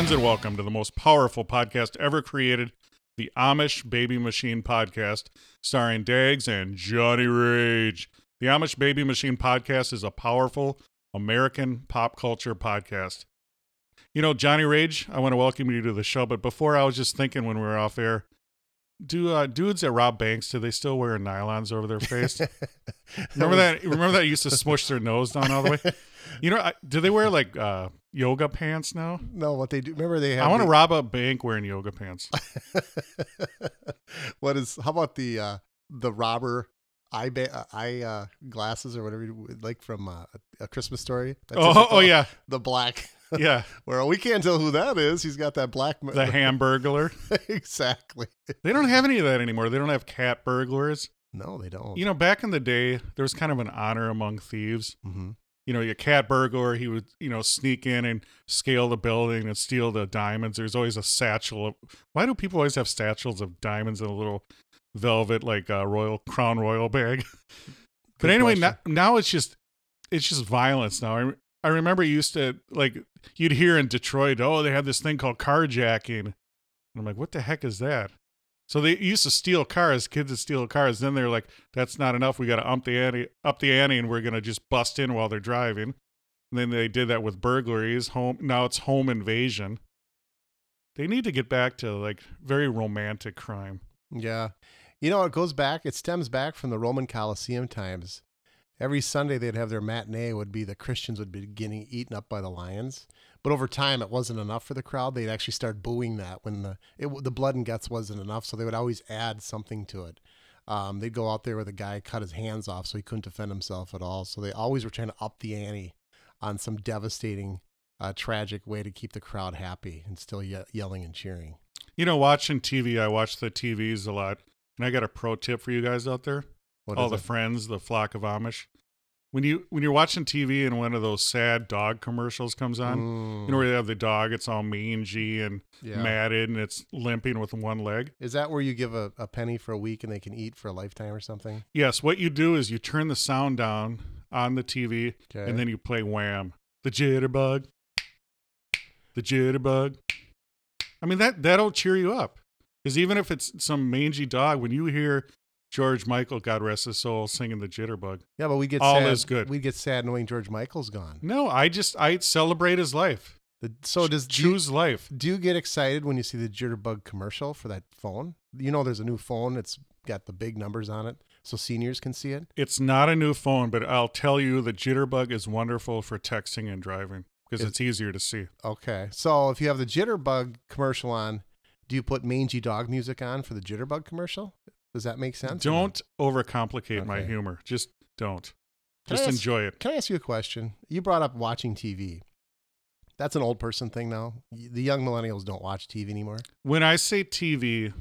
Friends, and welcome to the most powerful podcast ever created, the Amish Baby Machine Podcast, starring Dags and Johnny Rage. The Amish Baby Machine Podcast is a powerful American pop culture podcast. You know, Johnny Rage, I want to welcome you to the show, but before I was just thinking when we were off air, do uh, dudes that rob banks do they still wear nylons over their face? remember that? Remember that used to smush their nose down all the way. You know, I, do they wear like uh, yoga pants now? No, what they do. Remember they have. I want to the- rob a bank wearing yoga pants. what is? How about the uh the robber eye ba- uh, eye uh, glasses or whatever you like from uh, a Christmas story? That's Oh, oh yeah, the black. yeah. Where we can't tell who that is. He's got that black. The Hamburglar. exactly. They don't have any of that anymore. They don't have cat burglars. No, they don't. You know, back in the day, there was kind of an honor among thieves. hmm You know, your cat burglar, he would, you know, sneak in and scale the building and steal the diamonds. There's always a satchel of. Why do people always have satchels of diamonds in a little velvet, like uh, royal crown royal bag? but Good anyway, now, now it's just it's just violence now. I, I remember you used to like you'd hear in Detroit, oh, they have this thing called carjacking. And I'm like, what the heck is that? So they used to steal cars, kids would steal cars. Then they're like, that's not enough. We got to up the ante, up the ante, and we're gonna just bust in while they're driving. And then they did that with burglaries. Home now it's home invasion. They need to get back to like very romantic crime. Yeah. You know, it goes back. It stems back from the Roman Colosseum times. Every Sunday they'd have their matinee would be the Christians would be getting eaten up by the lions. But over time, it wasn't enough for the crowd. They'd actually start booing that when the it, the blood and guts wasn't enough. So they would always add something to it. Um, they'd go out there where the guy cut his hands off, so he couldn't defend himself at all. So they always were trying to up the ante on some devastating, uh, tragic way to keep the crowd happy and still ye- yelling and cheering. You know, watching TV, I watch the TVs a lot, and I got a pro tip for you guys out there. What all the it? friends, the flock of Amish. When you when you're watching TV and one of those sad dog commercials comes on, Mm, you know where they have the dog, it's all mangy and yeah. matted, and it's limping with one leg. Is that where you give a, a penny for a week and they can eat for a lifetime or something? Yes, what you do is you turn the sound down on the TV, Okay. and then you play Wham, the jitterbug, the jitterbug. I mean that that'll cheer you up, because even if it's some mangy dog, when you hear George Michael, God rest his soul, singing the jitterbug, yeah, but we get All sad. is good. We get sad knowing George Michael's gone. no, I just I celebrate his life. The, so does do you, life. do you get excited when you see the Jitterbug commercial for that phone? You know, there's a new phone. It's got the big numbers on it, so seniors can see it. It's not a new phone, but I'll tell you the jitterbug is wonderful for texting and driving because Is- it's easier to see. Okay, so if you have the Jitterbug commercial on, do you put mangy dog music on for the Jitterbug commercial? Does that make sense? Don't overcomplicate my humor. Just don't. Can Just ask- enjoy it. Can I ask you a question? You brought up watching TV. That's an old person thing now. The young millennials don't watch TV anymore. When I say TV,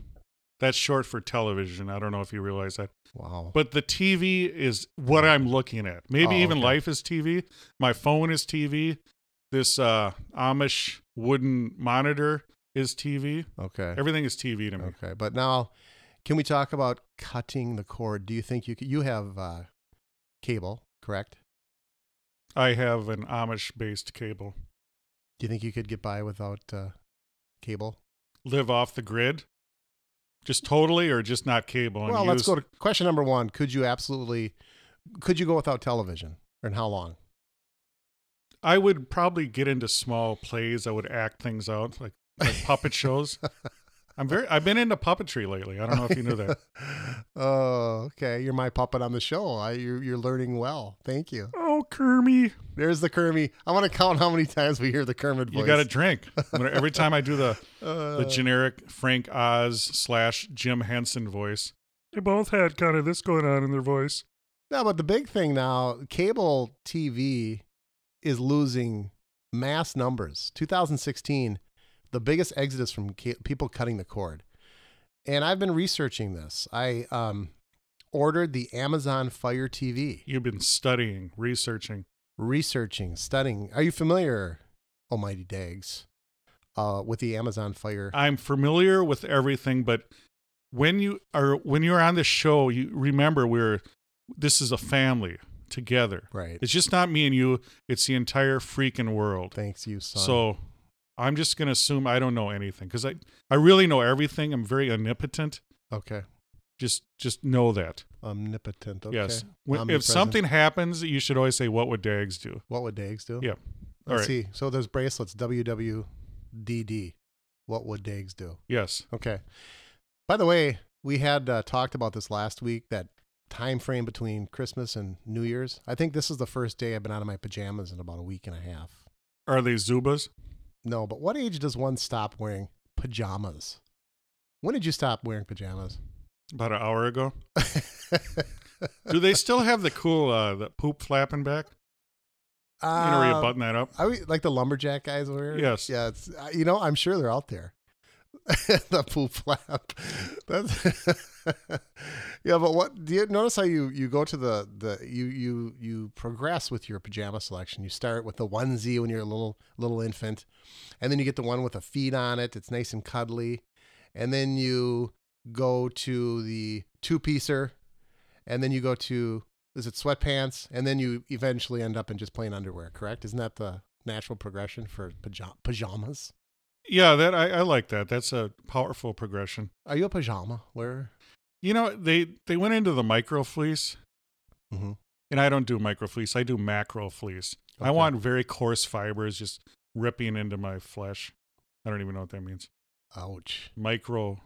that's short for television. I don't know if you realize that. Wow. But the TV is what I'm looking at. Maybe Oh, even okay. life is TV. My phone is TV. This uh, Amish wooden monitor is TV. okay. Everything is TV to me. Okay, but now, can we talk about cutting the cord? Do you think you could, you have uh, cable, correct? I have an Amish based cable. Do you think you could get by without uh, cable? live off the grid? Just totally or just not cable? and well, let's use- go to question number one. Could you absolutely, could you go without television, and how long? I would probably get into small plays. I would act things out like, like puppet shows. I'm very. I've been into puppetry lately. I don't know if you knew that. oh, okay. You're my puppet on the show. I, you're, you're learning well. Thank you. Oh, Kermie, There's the Kermie. I want to count how many times we hear the Kermit voice. you got to drink. Every time I do the Uh, the generic Frank Oz slash Jim Henson voice, they both had kind of this going on in their voice. No, but the big thing now, cable TV is losing mass numbers. 2016, the biggest exodus from ca- people cutting the cord. And I've been researching this. I um, ordered the Amazon Fire TV, You've been studying, researching. researching, studying. Are you familiar, Almighty Dags, uh, with the Amazon Fire? I'm familiar with everything, but when you are when you're on the show, you remember we're this is a family together. right. It's just not me and you. It's the entire freaking world. Thanks, you son. So I'm just gonna assume I don't know anything because I I really know everything. I'm very omnipotent. okay. Just just know that. Omnipotent. Okay. Yes. When, if something happens, you should always say, "What would Dags do?" What would Dags do? Yeah. All Let's right. see. So there's bracelets. WWDD. What would Dags do? Yes. Okay. By the way, we had uh, talked about this last week. That time frame between Christmas and New Year's. I think this is the first day I've been out of my pajamas in about a week and a half. Are they Zubaz? No, but what age does one stop wearing pajamas? When did you stop wearing pajamas? About an hour ago. Do they still have the cool uh, the poop flapping back? You know where you Uh, button that up? I like the lumberjack guys over here? Yes. Yeah. It's, uh, you know, I'm sure they're out there. the poop flap. Yeah, but what do you notice how you you go to the the you you you progress with your pajama selection. You start with the onesie when you're a little little infant, and then you get the one with a feet on it. It's nice and cuddly, and then you go to the two piecer, and then you go to is it sweatpants, and then you eventually end up in just plain underwear. Correct? Isn't that the natural progression for paja- pajamas? Yeah, that I, I like that. That's a powerful progression. Are you a pajama wearer? You know, they they went into the micro fleece, Mm-hmm. and I don't do micro fleece. I do macro fleece. I want very coarse fibers just ripping into my flesh. I don't even know what that means. Ouch. Micro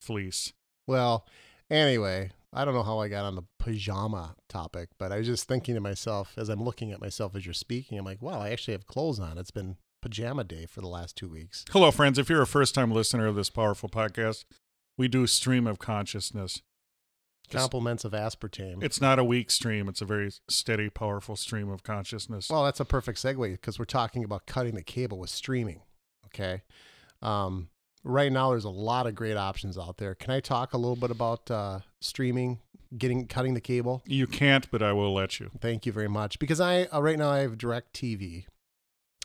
fleece. Well, anyway, I don't know how I got on the pajama topic, but I was just thinking to myself as I'm looking at myself as you're speaking, I'm like, wow, I actually have clothes on. It's been pajama day for the last two weeks. Hello, friends. If you're a first time listener of this powerful podcast, we do stream of consciousness. Compliments of aspartame. It's not a weak stream. It's a very steady, powerful stream of consciousness. Well, that's a perfect segue because we're talking about cutting the cable with streaming. Okay. Um, right now, there's a lot of great options out there. Can I talk a little bit about uh, streaming, getting cutting the cable? you can't, but I will let you. Thank you very much. Because I uh, right now I have DirecTV.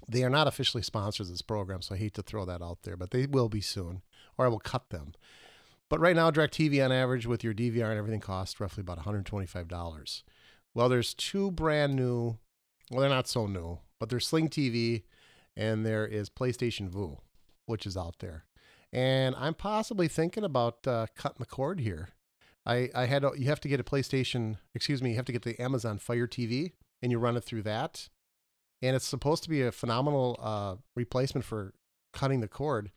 They are not officially sponsors of this program, so I hate to throw that out there, but they will be soon, or I will cut them. But right now, DirecTV on average with your DVR and everything costs roughly about $125. Well, there's two brand new. Well, they're not so new, but there's Sling TV, and there is PlayStation Vue, which is out there. And I'm possibly thinking about uh, cutting the cord here. I, I had a, you have to get a PlayStation, excuse me, you have to get the Amazon Fire TV and you run it through that. And it's supposed to be a phenomenal uh, replacement for cutting the cord.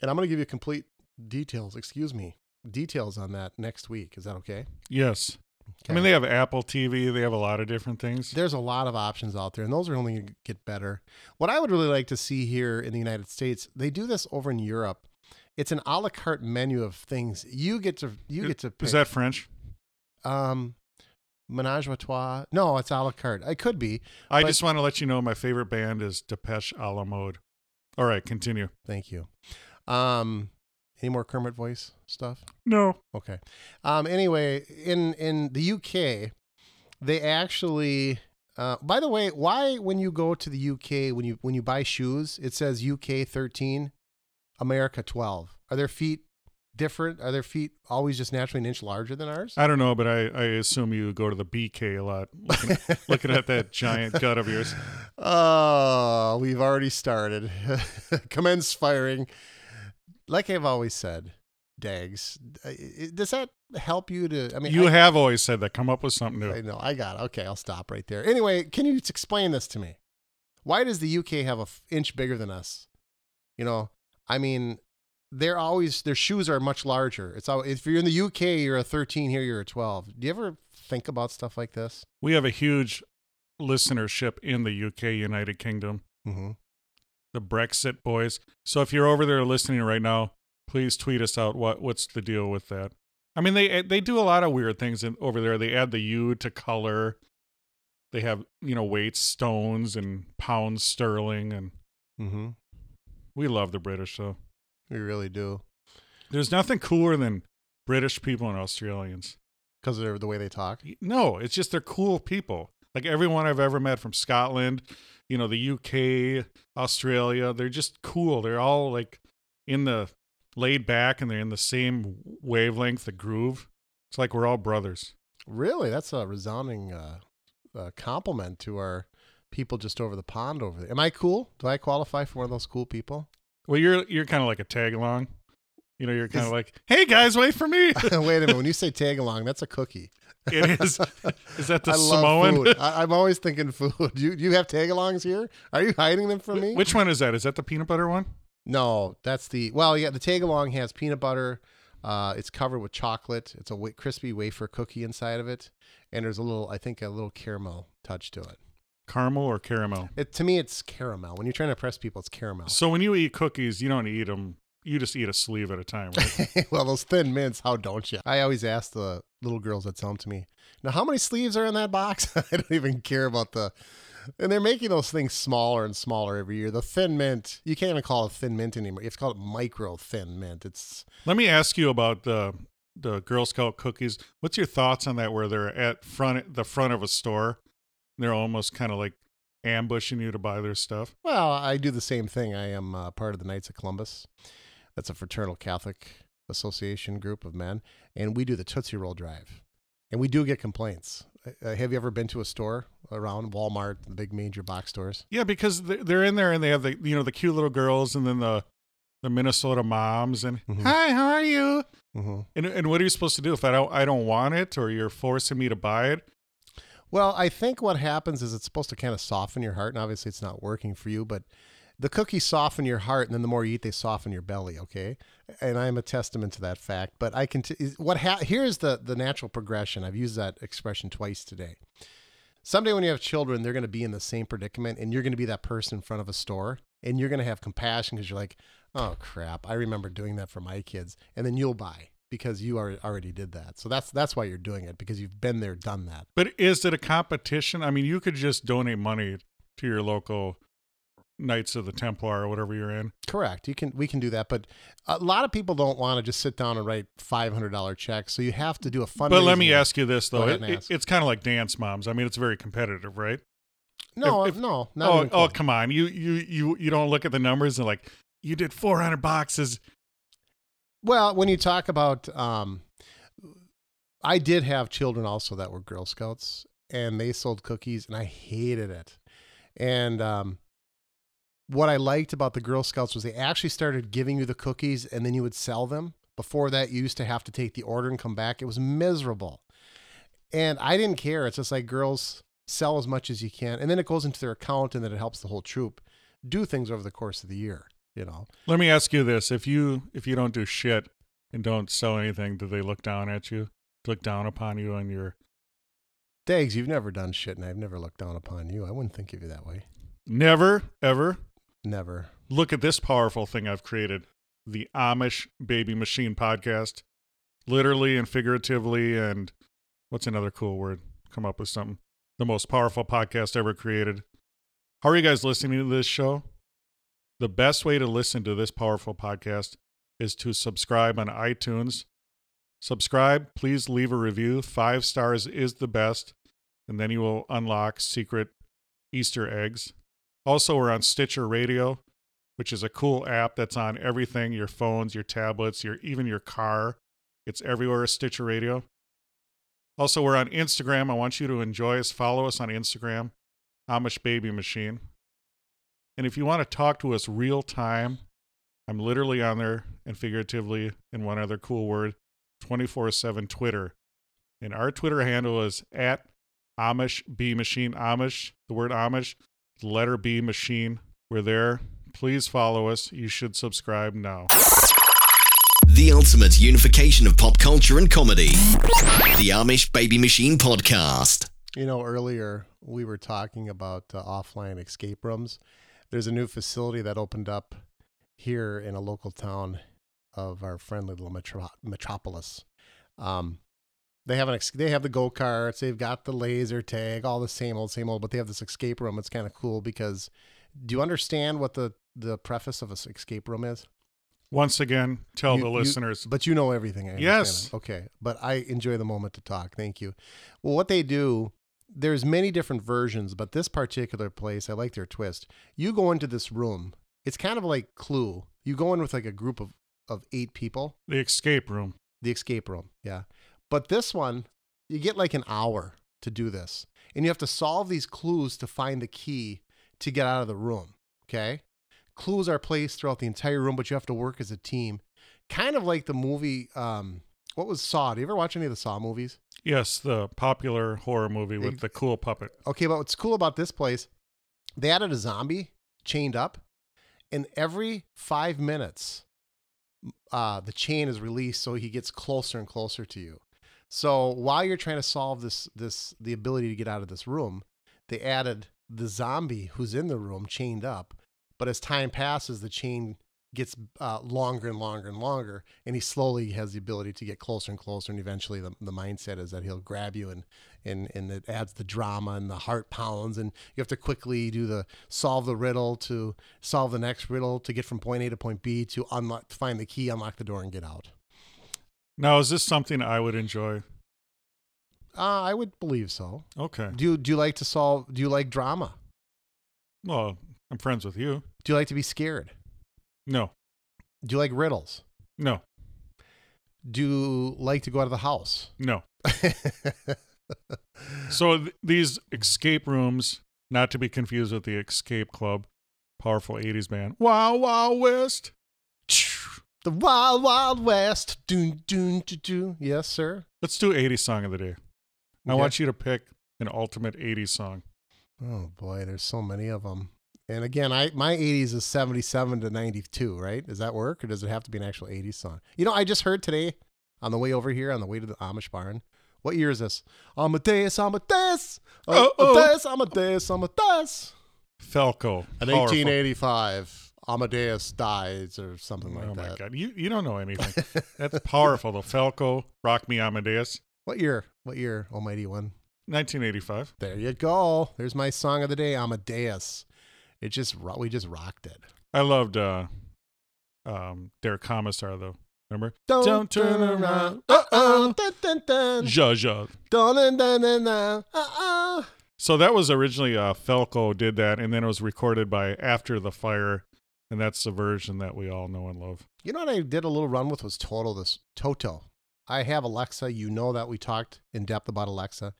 And I'm going to give you complete details, excuse me, details on that next week. Is that okay? Yes. I mean, they have Apple TV. They have a lot of different things. There's a lot of options out there, and those are only going to get better. What I would really like to see here in the United States, they do this over in Europe. It's an a la carte menu of things. You get to you get to pick. Is that French? um menage a trois? No, it's a la carte. It could be. I But- just want to let you know my favorite band is Depeche a la mode. All right, continue. Thank you. Um, any more Kermit voice stuff? No. Okay. Um, anyway, in in the UK, they actually. Uh, by the way, why when you go to the UK when you when you buy shoes, it says UK thirteen, America twelve. Are their feet different? Are their feet always just naturally an inch larger than ours? I don't know, but I, I assume you go to the BK a lot, looking, looking at that giant gut of yours. Oh, we've already started. Commence firing. Like I've always said, Dags, does that help you to? I mean, You I, have always said that. Come up with something new. I know. I got it. Okay, I'll stop right there. Anyway, can you explain this to me? Why does the UK have a f- inch bigger than us? You know, I mean, they're always their shoes are much larger. It's all if you're in the UK, you're a 13. Here, you're a 12. Do you ever think about stuff like this? We have a huge listenership in the UK, United Kingdom, Mm-hmm. the Brexit boys. So if you're over there listening right now, please tweet us out what what's the deal with that. I mean, they they do a lot of weird things in, over there. They add the U to color. They have you know weights, stones, and pounds sterling, and Mm-hmm. we love the British. So We really do there's nothing cooler than British people and Australians. because of the way they talk. No, it's just they're cool people. Like everyone I've ever met from Scotland, you know, the UK, Australia, they're just cool. They're all like in the laid back and they're in the same wavelength, the groove. It's like we're all brothers. Really, that's a resounding uh, uh, compliment to our people just over the pond over there. Am I cool? Do I qualify for one of those cool people? Well, you're you're kind of like a tag along. You know, you're kind of like, "Hey guys, wait for me." Wait a minute. When you say tag along, that's a cookie. it is. Is that the I Samoan? I, I'm always thinking food. You you have tag alongs here? Are you hiding them from me? Which one is that? Is that the peanut butter one? No, that's the well. Yeah, the tag along has peanut butter. Uh, it's covered with chocolate. It's a wa- crispy wafer cookie inside of it, and there's a little, I think, a little caramel touch to it. Caramel or caramel? It to me, it's caramel. When you're trying to impress people, it's caramel. So when you eat cookies, you don't eat them. You just eat a sleeve at a time, right? well, those thin mints, how don't you? I always ask the little girls that sell them to me. Now, how many sleeves are in that box? I don't even care about the. And they're making those things smaller and smaller every year. The thin mint, you can't even call it thin mint anymore. You have to call it micro thin mint. It's Let me ask you about the the Girl Scout cookies. What's your thoughts on that? Where they're at front the front of a store, they're almost kind of like ambushing you to buy their stuff. Well, I do the same thing. I am uh, part of the Knights of Columbus. That's a fraternal Catholic association group of men, and we do the Tootsie Roll drive. And we do get complaints. Uh, have you ever been to a store around Walmart, the big major box stores? Yeah, because they- they're in there and they have the you know the cute little girls and then the the Minnesota moms and Mhm. hi, how are you? Mm-hmm. And and what are you supposed to do if I don't I don't want it or you're forcing me to buy it? Well, I think what happens is it's supposed to kind of soften your heart, and obviously it's not working for you, but the cookies soften your heart, and then the more you eat, they soften your belly. Okay, and I'm a testament to that fact. But I can t- what ha- here's the the natural progression. I've used that expression twice today. Someday when you have children, they're going to be in the same predicament, and you're going to be that person in front of a store, and you're going to have compassion because you're like, oh crap, I remember doing that for my kids, and then you'll buy because you already already did that. So that's that's why you're doing it because you've been there, done that. But is it a competition? I mean, you could just donate money to your local Knights of the Templar or whatever you're in. Correct. You can we can do that, but a lot of people don't want to just sit down and write five hundred dollar checks. So you have to do a fund. But let me ask you this though: it, it- it's kind of like Dance Moms. I mean, it's very competitive, right? No, if- if- no, not oh, oh, come on! You you you you don't look at the numbers and like you did 400 boxes. Well, when you talk about, um, I did have children also that were Girl Scouts, and they sold cookies, and I hated it. And um, what I liked about the Girl Scouts was they actually started giving you the cookies, and then you would sell them. Before that, you used to have to take the order and come back. It was miserable, and I didn't care. It's just like girls sell as much as you can, and then it goes into their account, and then it helps the whole troop do things over the course of the year. You know. Let me ask you this: if you if you don't do shit and don't sell anything, do they look down at you? Look down upon you and your Dags, you've never done shit, and I've never looked down upon you. I wouldn't think of you that way. never ever Never. look at this powerful thing I've created the Amish Baby Machine podcast. Literally and figuratively, and what's another cool word? Come up with something. The most powerful podcast ever created. How are you guys listening to this show? The best way to listen to this powerful podcast is to subscribe on iTunes. Subscribe, please leave a review. Five stars is the best, and then you will unlock secret Easter eggs. Also, we're on Stitcher Radio, which is a cool app that's on everything your phones, your tablets, your even your car. It's everywhere, Stitcher Radio. Also, we're on Instagram. I want you to enjoy us. Follow us on Instagram, Amish Baby Machine. And if you want to talk to us real time, I'm literally on there and figuratively, in one other cool word, 24 7 Twitter. And our Twitter handle is at Amish B Machine. Amish, the word Amish, the letter B Machine. We're there. Please follow us. You should subscribe now. The ultimate unification of pop culture and comedy. The Amish Baby Machine Podcast. You know, earlier we were talking about uh, offline escape rooms. There's a new facility that opened up here in a local town of our friendly little metro- metropolis. Um, they have an ex- they have the go karts, they've got the laser tag, all the same old, same old. But they have this escape room. It's kind of cool because do you understand what the the preface of an escape room is? Once again, tell You- the you- listeners. but you know everything. Yes. Okay. But I enjoy the moment to talk. Thank you. Well, what they do, there's many different versions, but this particular place, I like their twist. You go into this room. It's kind of like Clue. You go in with like a group of, of eight people, the escape room. the escape room. Yeah. But this one, you get like an hour to do this. And you have to solve these clues to find the key to get out of the room. Okay. Clues are placed throughout the entire room, but you have to work as a team. Kind of like the movie, um, what was Saw? Do you ever watch any of the Saw movies? Yes, the popular horror movie with the cool puppet. Okay, but what's cool about this place, they added a zombie chained up, and every five minutes, uh, the chain is released, so he gets closer and closer to you. So while you're trying to solve this, this the ability to get out of this room, they added the zombie who's in the room chained up. But as time passes, the chain gets uh, longer and longer and longer, and he slowly has the ability to get closer and closer. And eventually, the, the mindset is that he'll grab you, and and and it adds the drama and the heart pounds, and you have to quickly do the solve the riddle to solve the next riddle to get from point A to point B to unlock, to find the key, unlock the door, and get out. Now, is this something I would enjoy? Uh, I would believe so. Okay. Do you, do you like to solve? Do you like drama? Well, I'm friends with you. Do you like to be scared? No, Do you like riddles? no, Do you like to go out of the house? no. So th- these escape rooms, not to be confused with the Escape Club, powerful 80s band. Wow, wow, West. the Wild Wild West. Doon doon doo doo. Yes, sir. Let's do 80s song of the day. I Okay. want you to pick an ultimate 80s song. Oh boy, there's so many of them. And again, I my 80s is 77 to 92, right? Does that work, or does it have to be an actual 80s song? You know, I just heard today on the way over here, on the way to the Amish barn. What year is this? Amadeus, Amadeus. Amadeus, Amadeus, Amadeus. Falco. In 1885, Amadeus dies, or something like that. oh my that. God. You, you don't know anything. That's powerful. The Falco, Rock Me Amadeus, What year? What year? Almighty one. 1985. There you go. There's my song of the day, Amadeus. It just we just rocked it. I loved uh, um, Der Kommissar, though. Remember? Don't, Don't turn around. Dun, dun, dun. Dun, dun, dun, dun, dun. Uh-uh. So that was originally uh, Falco did that, and then it was recorded by After the Fire, and that's the version that we all know and love. You know what I did a little run with was Total this Toto. I have Alexa. You know that we talked in depth about Alexa.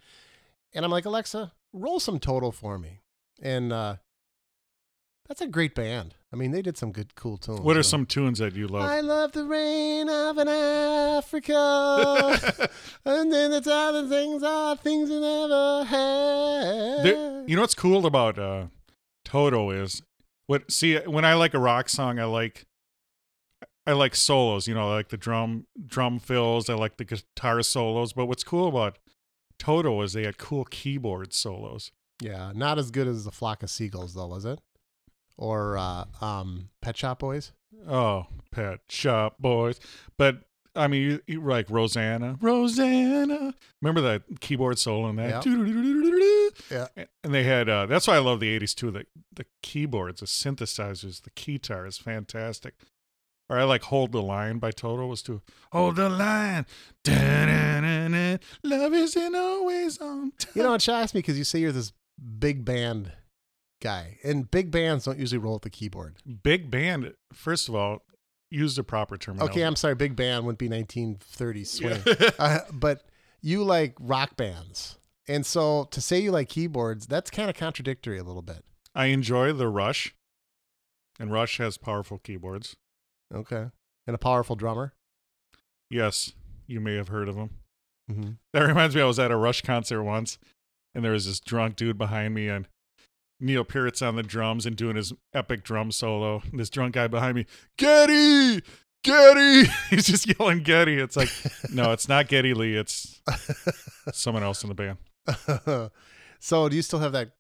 And I'm like, Alexa, roll some Total for me. And uh that's a great band. I mean, they did some good cool tunes. What are so- some tunes that you love? I love the rain of an Africa. and then the other things are things you never had. There- you know what's cool about uh, Toto is what see when I like a rock song, I like I like solos. You know, I like the drum drum fills. I like the guitar solos. But what's cool about Toto is they had cool keyboard solos. Yeah, not as good as the flock of seagulls, though, was it? Or uh, um, Pet Shop Boys? Oh, Pet Shop Boys. But I mean, you, you like Rosanna, Rosanna. Remember that keyboard solo in that? Yep. Yeah. And they had uh, that's why I love the '80s too. The the keyboards, the synthesizers, the guitar is fantastic. Or I like "Hold the Line" by Toto was too. Hold the line, love isn't always on time. You know, it shocks me because you say you're this big band guy, and big bands don't usually roll with the keyboard. big band. First of all, use the proper terminology. Okay, I'm sorry, big band wouldn't be 1930s swing. uh, but you like rock bands. And so to say you like keyboards, that's kind of contradictory a little bit. I enjoy the Rush, and Rush has powerful keyboards. Okay. And a powerful drummer. Yes, you may have heard of them. Mm-hmm. That reminds me, I was at a Rush concert once, and there was this drunk dude behind me, and Neil Peart's on the drums and doing his epic drum solo. And this drunk guy behind me, Geddy, Geddy. He's just yelling Geddy. It's like, no, it's not Geddy Lee. It's someone else in the band. so, do you still have that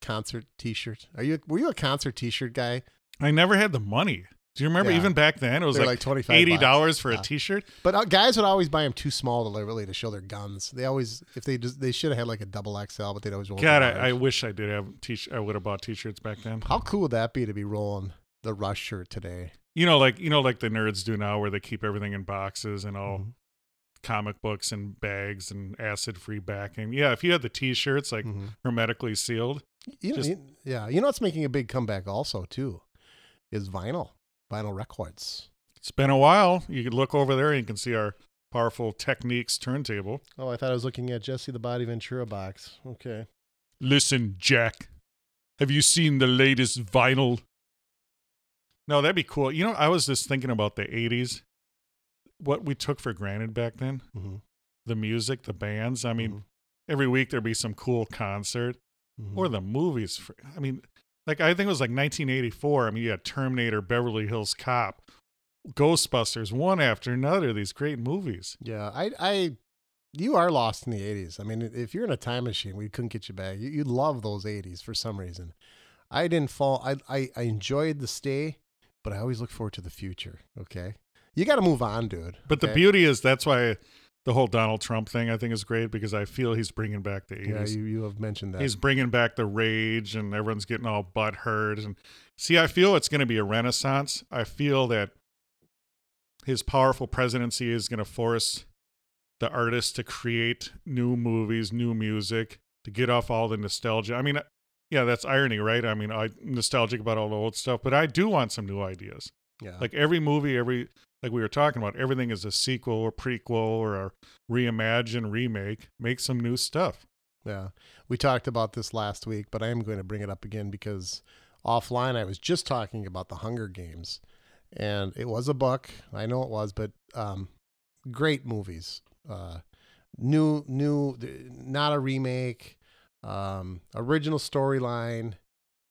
concert T-shirt? Are you were you a concert T-shirt guy? I never had the money. Do you remember Yeah. even back then? It was They're like, like 25 eighty dollars for Yeah. a T-shirt. But uh, guys would always buy them too small to like, really to show their guns. They always, if they just, they should have had like a double XL, but they'd always roll. God, I, I wish I did have t. I would have bought T-shirts back then. How cool would that be to be rolling the Rush shirt today? You know, like you know, like the nerds do now, where they keep everything in boxes and all Mhm. comic books and bags and acid-free backing. Yeah, if you had the T-shirts like Mhm. hermetically sealed, You know, Just- you- yeah, you know what's making a big comeback also too, is vinyl, vinyl records. it's been a while. You can look over there and you can see our powerful Technics turntable. Oh, I thought I was looking at Jesse the Body Ventura box. Okay. Listen, Jack, have you seen the latest vinyl? No, that'd be cool. You know, I was just thinking about the 80s, what we took for granted back then, Mm-hmm. the music, the bands. I mean, Mhm. every week there'd be some cool concert Mm-hmm. or the movies. For, I mean, like, I think it was like 1984. I mean, you had Terminator, Beverly Hills Cop, Ghostbusters, one after another, these great movies. Yeah, I, I, you are lost in the '80s. I mean, if you're in a time machine, we couldn't get you back. You, you love those '80s for some reason. I didn't fall. I, I, I enjoyed the stay, but I always look forward to the future. Okay, you got to move on, dude. But the beauty is that's why the whole Donald Trump thing I think is great because I feel he's bringing back the 80s. yeah, you, you have mentioned that. He's bringing back the rage and everyone's getting all butt hurt. And see, I feel it's going to be a renaissance. I feel that his powerful presidency is going to force the artists to create new movies, new music, to get off all the nostalgia. I mean, yeah, that's irony, right? I mean, I'm nostalgic about all the old stuff, but I do want some new ideas. Yeah, Like every movie, every like we were talking about, everything is a sequel or prequel or a reimagine, remake. Make some new stuff. Yeah. We talked about this last week, but I am going to bring it up again because offline I was just talking about the Hunger Games. And it was a book. I know it was, but um, great movies. Uh, new, new, not a remake, um, original storyline.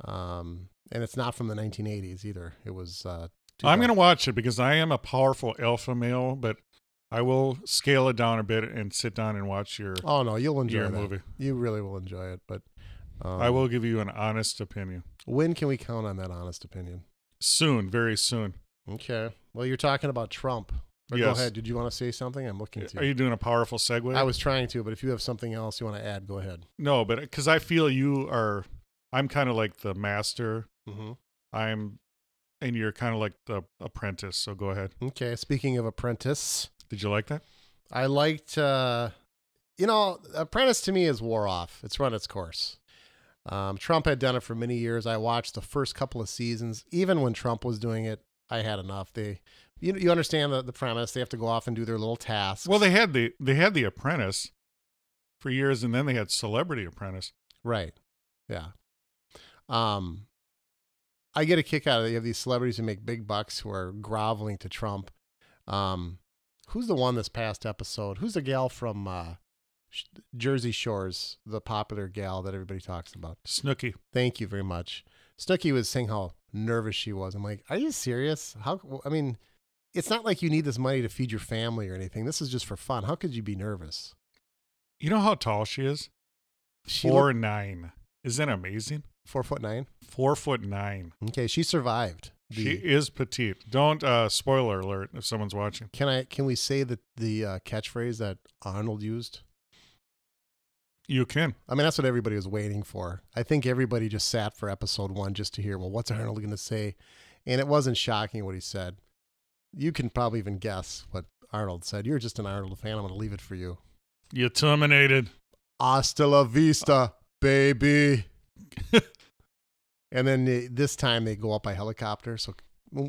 Um, and it's not from the 1980s either. It was. Uh, I'm going to watch it because I am a powerful alpha male, but I will scale it down a bit and sit down and watch your. Oh no, you'll enjoy your that. movie. You really will enjoy it. But um, I will give you an honest opinion When can we count on that honest opinion? soon, very soon. Okay. Well, you're talking about Trump. But Go ahead. Did you want to say something? I'm looking to. Are you doing a powerful segue? I was trying to, but if you have something else you want to add, go ahead. no, but because I feel you are, I'm kind of like the master. Mm-hmm. I'm, and you're kind of like the apprentice. So go ahead. Okay. Speaking of Apprentice, Did you like that? I liked. Uh, you know, Apprentice to me is wore off. It's run its course. Um, Trump had done it for many years. I watched the first couple of seasons. Even when Trump was doing it, I had enough. They, you, you understand the, the premise. They have to go off and do their little tasks. Well, they had the they had the Apprentice for years, and then they had Celebrity Apprentice. Right. Yeah. Um, I get a kick out of it. You have these celebrities who make big bucks who are groveling to Trump. Um, who's the one this past episode? Who's the gal from uh, Jersey Shores, the popular gal that everybody talks about? Snooki. Thank you very much. Snooki was saying how nervous she was. I'm like, are you serious? How? I mean, it's not like you need this money to feed your family or anything. This is just for fun. How could you be nervous? You know how tall she is? She Four looked- nine. Isn't that amazing? Four foot nine. Four foot nine. Okay, she survived. She is petite. Don't uh spoiler alert if someone's watching. Can I? Can we say that the uh, catchphrase that Arnold used? You can. I mean, that's what everybody was waiting for. I think everybody just sat for episode one just to hear, well, what's Arnold going to say? And it wasn't shocking what he said. You can probably even guess what Arnold said. You're just an Arnold fan. I'm going to leave it for you. You terminated. Hasta la vista, baby. and then this time they go up by helicopter. So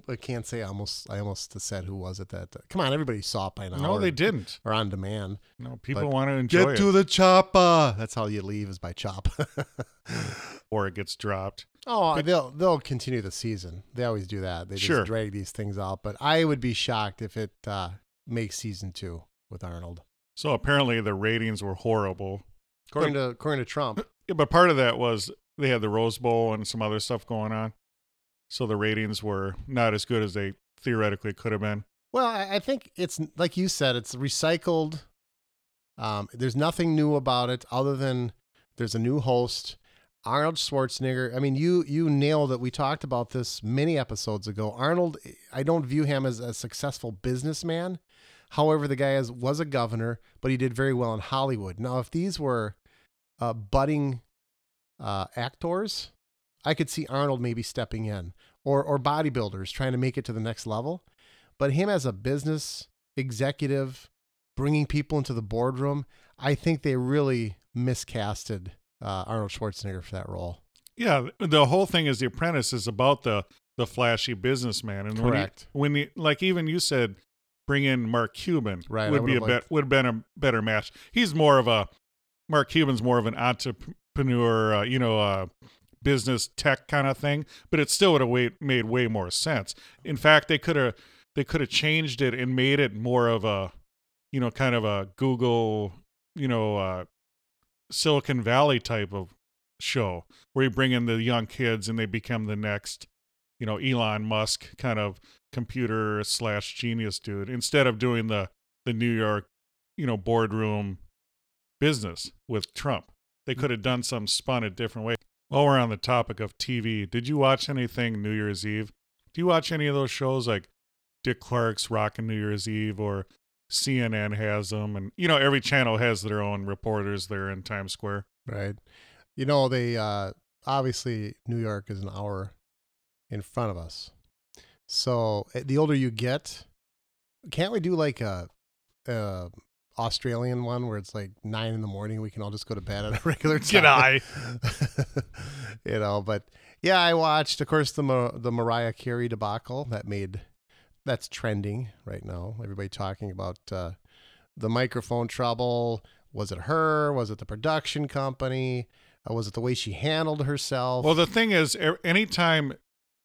I can't say I almost. I almost said who was it that. Come on, everybody saw it by now. No, or- they didn't. Or on demand. No, people But want to enjoy Get it. to the chopper. That's how you leave is by chop. or it gets dropped. oh, they'll they'll continue the season. They always do that. They just Sure. drag these things out. But I would be shocked if it uh, makes season two with Arnold. So apparently the ratings were horrible. According to according to Trump. Yeah, but part of that was they had the Rose Bowl and some other stuff going on. So the ratings were not as good as they theoretically could have been. Well, I, think it's like you said, it's recycled. Um, there's nothing new about it other than there's a new host, Arnold Schwarzenegger. I mean, you you nailed it. We talked about this many episodes ago. Arnold, I don't view him as a successful businessman. However, the guy is, was a governor, but he did very well in Hollywood. Now, if these were uh, budding uh, actors, I could see Arnold maybe stepping in, or or bodybuilders trying to make it to the next level. But him as a business executive, bringing people into the boardroom, I think they really miscasted uh, Arnold Schwarzenegger for that role. Yeah, the whole thing is The Apprentice is about the the flashy businessman, and Correct. When, you, when you, like even you said, bring in Mark Cuban Right, would be a bet would have been a better match. He's more of a Mark Cuban's more of an entrepreneur, uh, you know, uh, business tech kind of thing, but it still would have way, made way more sense. In fact, they could have they could have changed it and made it more of a, you know, kind of a Google, you know, uh, Silicon Valley type of show where you bring in the young kids and they become the next, you know, Elon Musk kind of computer slash genius dude instead of doing the the New York, you know, boardroom business with Trump. They could have done some spun a different way. While we're on the topic of TV, did you watch anything New Year's Eve? Do you watch any of those shows like Dick Clark's Rockin' New Year's Eve or CNN has them? And, you know, every channel has their own reporters there in Times Square. Right. You know, they uh, obviously New York is an hour in front of us. So eh, the older you get, can't we do like a, a Australian one where it's like nine in the morning? We can all just go to bed at a regular time. Get I. you know, but yeah, I watched, of course, the the Mariah Carey debacle that made that's trending right now. Everybody talking about uh, the microphone trouble. Was it her? Was it the production company? Uh, was it the way she handled herself? Well, the thing is, anytime,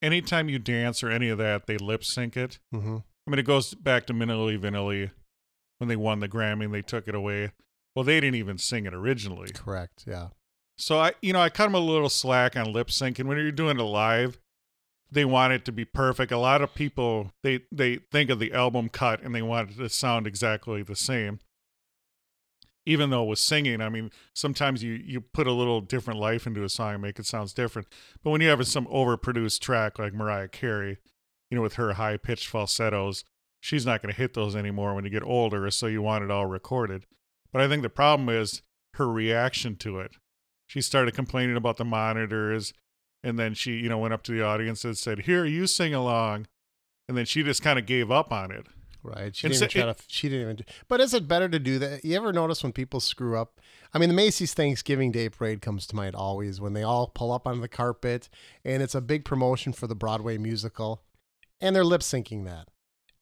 anytime you dance or any of that, they lip sync it. hmm I mean, it goes back to Milli Vanilli when they won the Grammy and they took it away. Well, they didn't even sing it originally. correct. Yeah. So I, you know, I cut them a little slack on lip sync. And when you're doing it live, they want it to be perfect. A lot of people they they think of the album cut and they want it to sound exactly the same. Even though with singing, I mean, sometimes you you put a little different life into a song and make it sounds different. But when you have some overproduced track like Mariah Carey, you know, with her high pitched falsettos, she's not going to hit those anymore when you get older. So you want it all recorded. But I think the problem is her reaction to it. She started complaining about the monitors, and then she, you know, went up to the audience and said, "Here, you sing along," and then she just kind of gave up on it. Right. She And didn't so even try to. She didn't even. Do, but is it better to do that? You ever notice when people screw up? I mean, the Macy's Thanksgiving Day Parade comes to mind always when they all pull up on the carpet, and it's a big promotion for the Broadway musical, and they're lip syncing that.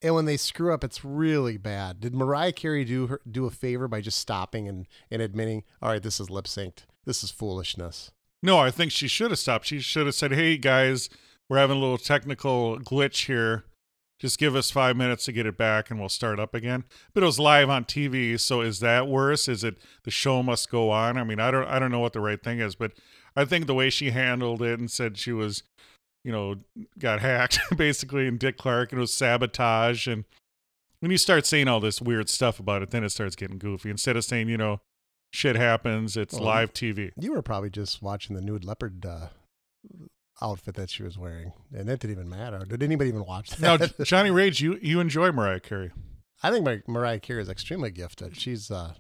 And when they screw up, it's really bad. Did Mariah Carey do her do a favor by just stopping and, and admitting, all right, this is lip synced. This is foolishness. No, I think she should have stopped. She should have said, "Hey guys, we're having a little technical glitch here. Just give us five minutes to get it back, and we'll start up again." But it was live on TV, so is that worse? Is it the show must go on? I mean, I don't, I don't know what the right thing is, but I think the way she handled it and said she was, you know, got hacked basically, and Dick Clark, and it was sabotage, and when you start saying all this weird stuff about it, then it starts getting goofy. Instead of saying, you know, shit happens, it's Well, live TV. You were probably just watching the nude leopard uh, outfit that she was wearing, and it didn't even matter. Did anybody even watch that? Now. Johnny Rage, you you enjoy Mariah Carey. I think Mar- Mariah Carey is extremely gifted. She's uh,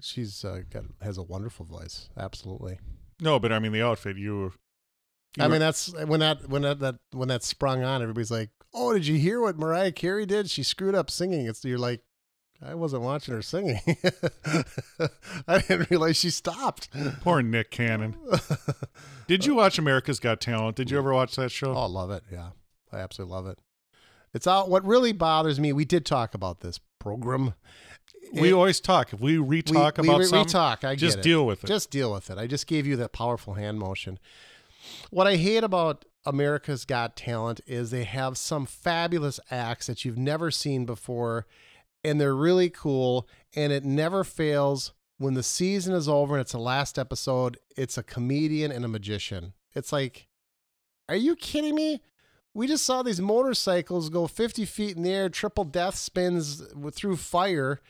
she's uh, got has a wonderful voice. Absolutely. No, but I mean the outfit. You, were- you I mean, that's when that when that, that when that sprung on, everybody's like, "Oh, did you hear what Mariah Carey did? She screwed up singing." It's you're like, I wasn't watching her singing. I didn't realize she stopped. poor Nick Cannon. Did you watch America's Got Talent? Did you ever watch that show? Oh, I love it. Yeah, I absolutely love it. It's all. What really bothers me. We did talk about this program. we It- always talk. If we re-talk we, about we, something, talk. I just get it. deal with it. Just deal with it. I just gave you that powerful hand motion. What I hate about America's Got Talent is they have some fabulous acts that you've never seen before, and they're really cool, and it never fails. When the season is over and it's the last episode, it's a comedian and a magician. It's like, are you kidding me? We just saw these motorcycles go 50 feet in the air, triple death spins through fire,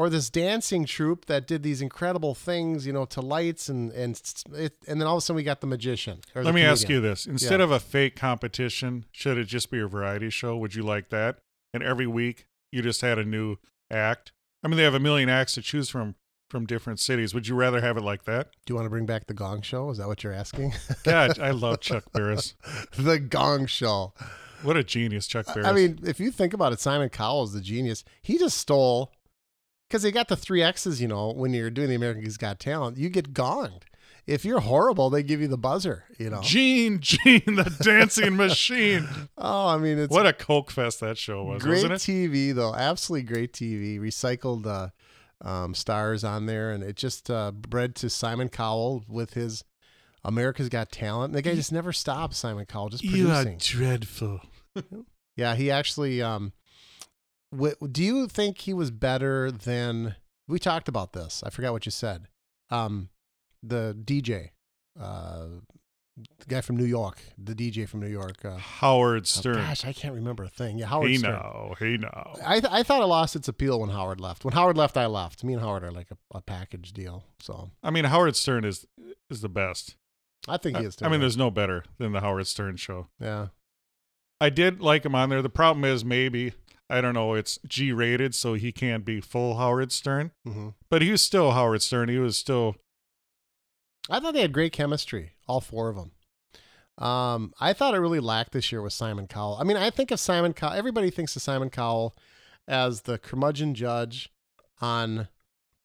or this dancing troupe that did these incredible things, you know, to lights and and it, and then all of a sudden we got the magician. or the Let me ask you this: instead Yeah. of a fake competition, should it just be a variety show? Would you like that? And every week you just had a new act. I mean, they have a million acts to choose from from different cities. Would you rather have it like that? Do you want to bring back the Gong Show? Is that what you're asking? God, I love Chuck Barris. the Gong Show. What a genius, Chuck Barris. I mean, if you think about it, Simon Cowell is the genius. He just stole because they got the three X's. You know, when you're doing the America's Got Talent, you get gonged. If you're horrible, they give you the buzzer. You know. Gene, Gene, the dancing machine. Oh, I mean, it's What a coke fest that show was, great wasn't it? TV though. Absolutely great TV. Recycled uh, um, stars on there, and it just uh, bred to Simon Cowell with his America's Got Talent. And the guy just never stops. Simon Cowell just producing. You are dreadful. Yeah, he actually. Um, do you think he was better than we talked about this? I forgot what you said. Um, the DJ, uh, the guy from New York, the DJ from New York. Uh, Howard oh, Stern. gosh, I can't remember a thing. Yeah, Howard hey Stern. now, hey now. I th- I thought it lost its appeal when Howard left. When Howard left, I left. Me and Howard are like a, a package deal. So I mean, Howard Stern is is the best. I think he I, is. I mean, too. there's no better than the Howard Stern show. yeah. I did like him on there. The problem is maybe I don't know. It's G rated, so he can't be full Howard Stern. hmm But he was still Howard Stern. He was still I thought they had great chemistry, all four of them. Um, I thought it really lacked this year with Simon Cowell. I mean, I think of Simon Cowell. Everybody thinks of Simon Cowell as the curmudgeon judge on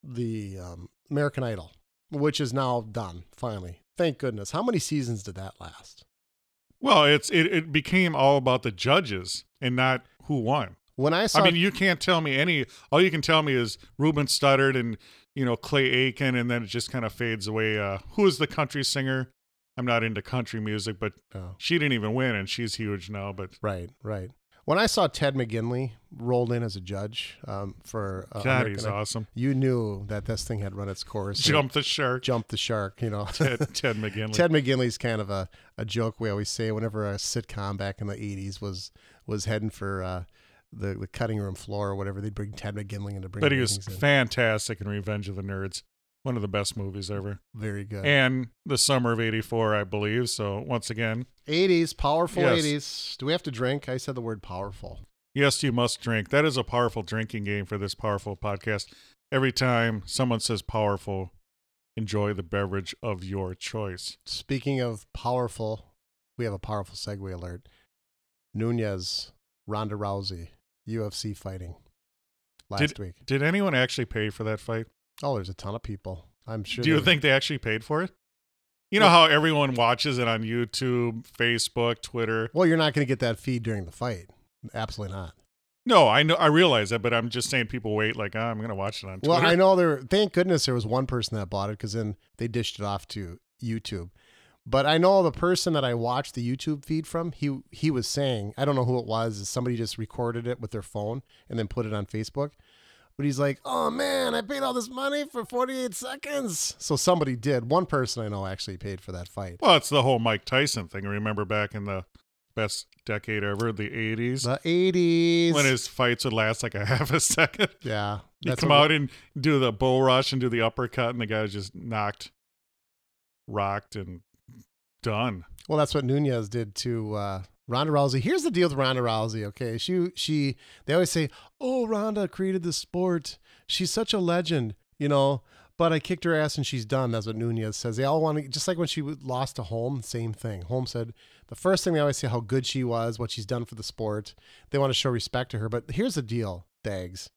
the um, American Idol, which is now done finally. Thank goodness. How many seasons did that last? well. It's it, it became all about the judges and not who won. When I saw, I mean, you can't tell me any. All you can tell me is Ruben Studdard and you know Clay Aiken, and then it just kind of fades away. Uh, who is the country singer? I'm not into country music, but Oh. she didn't even win, and she's huge now. But Right, right. When I saw Ted McGinley rolled in as a judge um, for uh, God, American he's awesome. you knew that this thing had run its course. Jump the shark. Jump the shark. You know, Ted, Ted McGinley. Ted McGinley's kind of a, a joke we always say whenever a sitcom back in the '80s was was heading for uh, the the cutting room floor or whatever. They'd bring Ted McGinley in to bring. but he was ratings in. fantastic in Revenge of the Nerds. One of the best movies ever. very good. And the summer of 84, I believe. So once again, '80s, powerful Yes. '80s. Do we have to drink? I said the word powerful. yes, you must drink. That is a powerful drinking game for this powerful podcast. Every time someone says powerful, enjoy the beverage of your choice. Speaking of powerful, we have a powerful segue alert. Nunes, Ronda Rousey, UFC fighting last week. Did anyone actually pay for that fight? Oh, there's a ton of people. I'm sure. Do you think they actually paid for it? You know how everyone watches it on YouTube, Facebook, Twitter. Well, you're not going to get that feed during the fight. Absolutely not. No, I know, I realize that, but I'm just saying people wait. Like, ah, I'm going to watch it on Twitter. Well, I know there. Thank goodness there was one person that bought it because then they dished it off to YouTube. But I know the person that I watched the YouTube feed from. He he was saying I don't know who it was. Somebody just recorded it with their phone and then put it on Facebook. But he's like, "Oh man, I paid all this money for 48 seconds." So somebody did. One person I know actually paid for that fight. Well, it's the whole Mike Tyson thing. Remember back in the best decade ever, the 80s, The 80s. when his fights would last like a half a second. yeah, that's come out and do the bull rush and do the uppercut, and the guy was just knocked, rocked, and done. Well, that's what Nunes did to uh, Ronda Rousey. Here's the deal with Ronda Rousey. Okay, she she they always say, "Oh, Ronda created the sport. She's such a legend," you know. But I kicked her ass and she's done. That's what Nunes says. They all want to, just like when she lost to Holm, same thing. Holm said the first thing they always say how good she was, what she's done for the sport. They want to show respect to her. But here's the deal, Dags.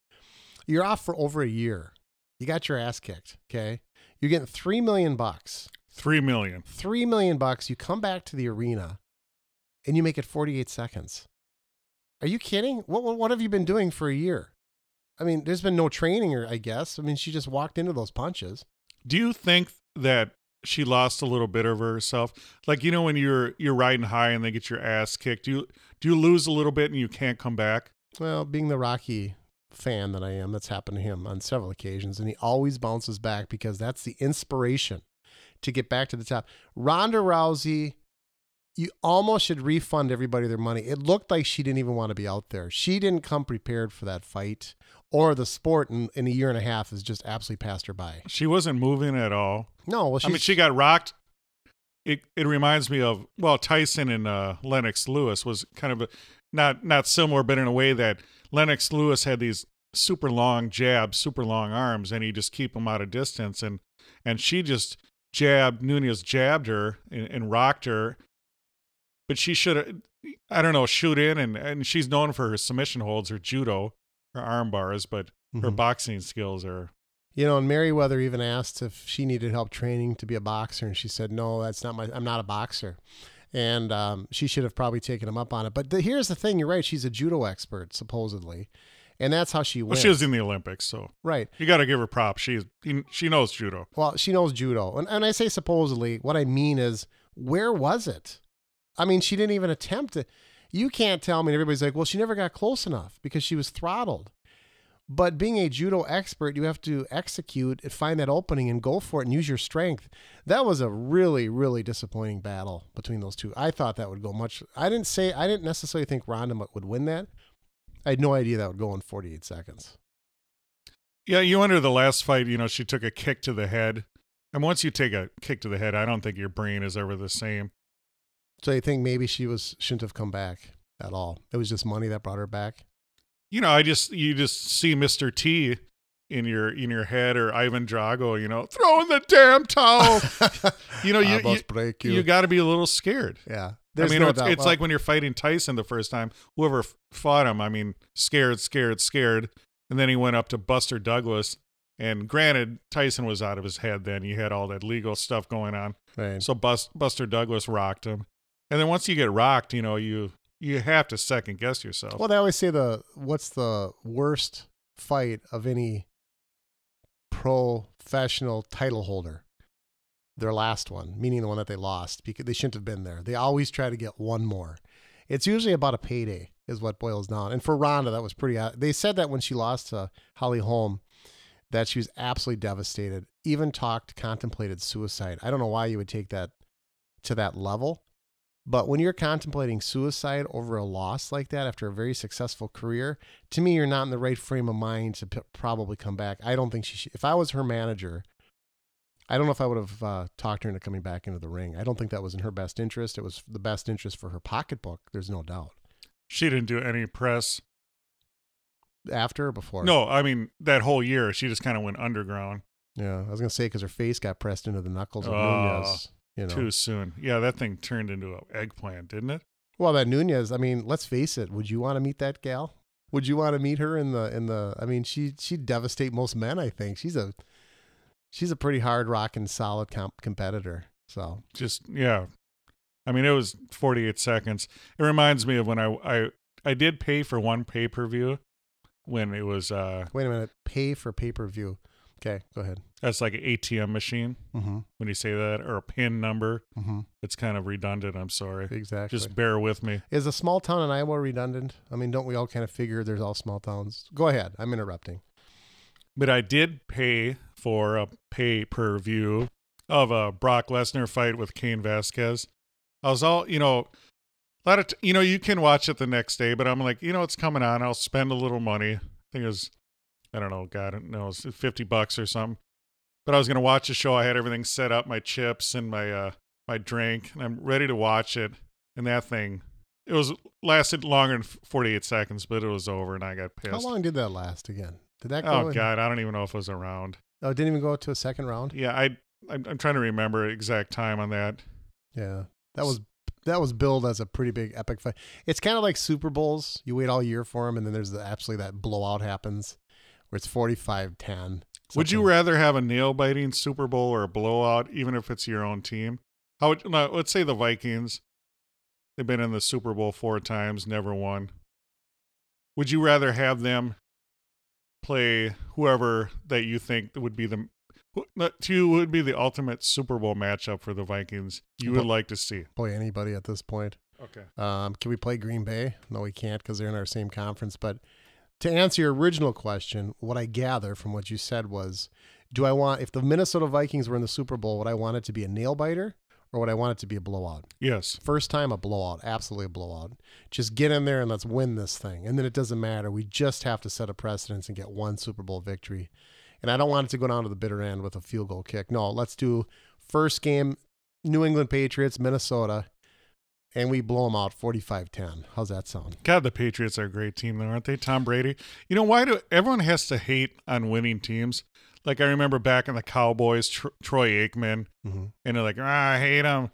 You're off for over a year. You got your ass kicked. Okay, you're getting three million bucks Three million. three million bucks. You come back to the arena, and you make it 48 seconds. Are you kidding? What what, what have you been doing for a year? I mean, there's been no training, or I guess. I mean, she just walked into those punches. Do you think that she lost a little bit of herself? Like you know when you're you're riding high and they get your ass kicked, do you do you lose a little bit and you can't come back? Well, being the Rocky fan that I am, that's happened to him on several occasions, and he always bounces back because that's the inspiration to get back to the top. Ronda Rousey, you almost should refund everybody their money. It looked like she didn't even want to be out there. She didn't come prepared for that fight or the sport in, in a year and a half has just absolutely passed her by. She wasn't moving at all. No, well, I mean, she got rocked. It it reminds me of well, Tyson and uh, Lennox Lewis was kind of a, not not similar, but in a way that Lennox Lewis had these super long jabs, super long arms, and he just keep them out of distance, and and she just jabbed Nunes jabbed her and, and rocked her, but she should have I don't know shoot in, and and she's known for her submission holds, her judo, her arm bars, but her Mhm. boxing skills are You know, and Mayweather even asked if she needed help training to be a boxer, and she said, "No, that's not my. I'm not a boxer." And um, she should have probably taken him up on it. But the, here's the thing: you're right. She's a judo expert, supposedly, and that's how she wins. well, she was in the Olympics, so right. you got to give her props. She's she knows judo. Well, she knows judo, and and I say supposedly. What I mean is, where was it? I mean, she didn't even attempt it. You can't tell me. And everybody's like, "Well, she never got close enough because she was throttled." But being a judo expert, you have to execute find that opening and go for it and use your strength. That was a really, really disappointing battle between those two. I thought that would go much. I didn't say I didn't necessarily think Ronda would win that. I had no idea that would go in 48 seconds. Yeah, you under the last fight, you know, she took a kick to the head. And once you take a kick to the head, I don't think your brain is ever the same. So you think maybe she was shouldn't have come back at all? It was just money that brought her back. You know, I just you just see Mr. T in your in your head or Ivan Drago, you know, throwing the damn towel. you know, you you, break you. you got to be a little scared. yeah, I mean, no it's, it's like when you're fighting Tyson the first time. Whoever fought him, I mean, scared, scared, scared, and then he went up to Buster Douglas. And granted, Tyson was out of his head then. You had all that legal stuff going on. right. So Bust, Buster Douglas rocked him, and then once you get rocked, you know you you have to second guess yourself. Well, they always say the what's the worst fight of any professional title holder? Their last one, meaning the one that they lost, because they shouldn't have been there. They always try to get one more. It's usually about a payday, is what boils down. And for Ronda, that was pretty. They said that when she lost to Holly Holm, that she was absolutely devastated. Even talked, contemplated suicide. I don't know why you would take that to that level. But when you're contemplating suicide over a loss like that after a very successful career, to me, you're not in the right frame of mind to p- probably come back. I don't think she should. If I was her manager, I don't know if I would have uh, talked her into coming back into the ring. I don't think that was in her best interest. It was the best interest for her pocketbook. There's no doubt. she didn't do any press. After or before? No, I mean that whole year she just kind of went underground Yeah, I was gonna say because her face got pressed into the knuckles of Oh, Nunes. You know. too soon. Yeah, that thing turned into an eggplant, didn't it? Well, that Nunes. I mean, let's face it. Would you want to meet that gal? Would you want to meet her in the in the? I mean, she she'd devastate most men. I think she's a she's a pretty hard rocking, solid comp- competitor. So Just yeah. I mean, it was 48 seconds. It reminds me of when I I I did pay for one pay per view when it was uh wait a minute. Pay for pay per view. Okay, go ahead. that's like an ATM machine Mm-hmm. when you say that or a pin number. Mm-hmm. It's kind of redundant. I'm sorry. Exactly. Just bear with me. Is a small town in Iowa redundant? I mean, don't we all kind of figure there's all small towns? Go ahead. I'm interrupting. But I did pay for a pay per view of a Brock Lesnar fight with Cain Vasquez. I was all, you know, a lot of, t- you know, you can watch it the next day, but I'm like, you know, it's coming on. I'll spend a little money. I think it was, I don't know, God knows, 50 bucks or something. But I was going to watch the show. I had everything set up, my chips and my, uh, my drink, and I'm ready to watch it. And that thing, it was lasted longer than 48 seconds, but it was over and I got pissed. How long did that last again? Did that go? Oh in- God, I don't even know if it was around. Oh, it didn't even go to a second round. Yeah, I I'm, I'm trying to remember exact time on that. Yeah, that was that was billed as a pretty big epic fight. It's kind of like Super Bowls. You wait all year for them, and then there's the absolutely that blowout happens where it's 45-10. Would you rather have a nail biting Super Bowl or a blowout, even if it's your own team? How would no, let's say the Vikings? They've been in the Super Bowl four times, never won. Would you rather have them play whoever that you think would be the who- that to you would be the ultimate Super Bowl matchup for the Vikings? You would like to see. Play anybody at this point? Okay. Um, can we play Green Bay? No, we can't because they're in our same conference. But to answer your original question, what I gather from what you said was, do I want if the Minnesota Vikings were in the Super Bowl, would I want it to be a nail biter or would I want it to be a blowout? Yes. First time, a blowout, absolutely a blowout. Just get in there and let's win this thing. And then it doesn't matter. We just have to set a precedence and get one Super Bowl victory. And I don't want it to go down to the bitter end with a field goal kick. No, let's do first game, New England Patriots, Minnesota, and we blow them out 45 10. How's that sound? God, the Patriots are a great team, though, aren't they? Tom Brady. You know why do everyone has to hate on winning teams? Like I remember back in the Cowboys, Tr- Troy Aikman, Mm-hmm. and they're like, ah, I hate them,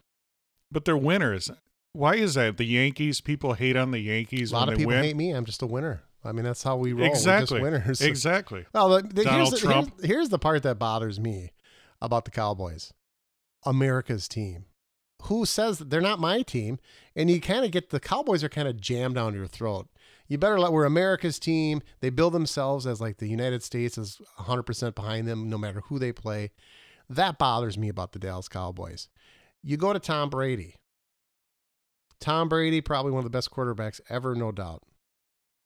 but they're winners. Why is that? The Yankees, people hate on the Yankees A lot when of they people win. hate me. I'm just a winner. I mean, that's how we roll. exactly. We're just winners. Exactly. Well, the, the, here's, Donald the, Trump. here's, here's the part that bothers me about the Cowboys America's team. Who says that they're not my team? And you kind of get the Cowboys are kind of jammed down your throat. You better let we're America's team. They build themselves as like the United States is 100% behind them no matter who they play. That bothers me about the Dallas Cowboys. You go to Tom Brady. Tom Brady, probably one of the best quarterbacks ever, no doubt.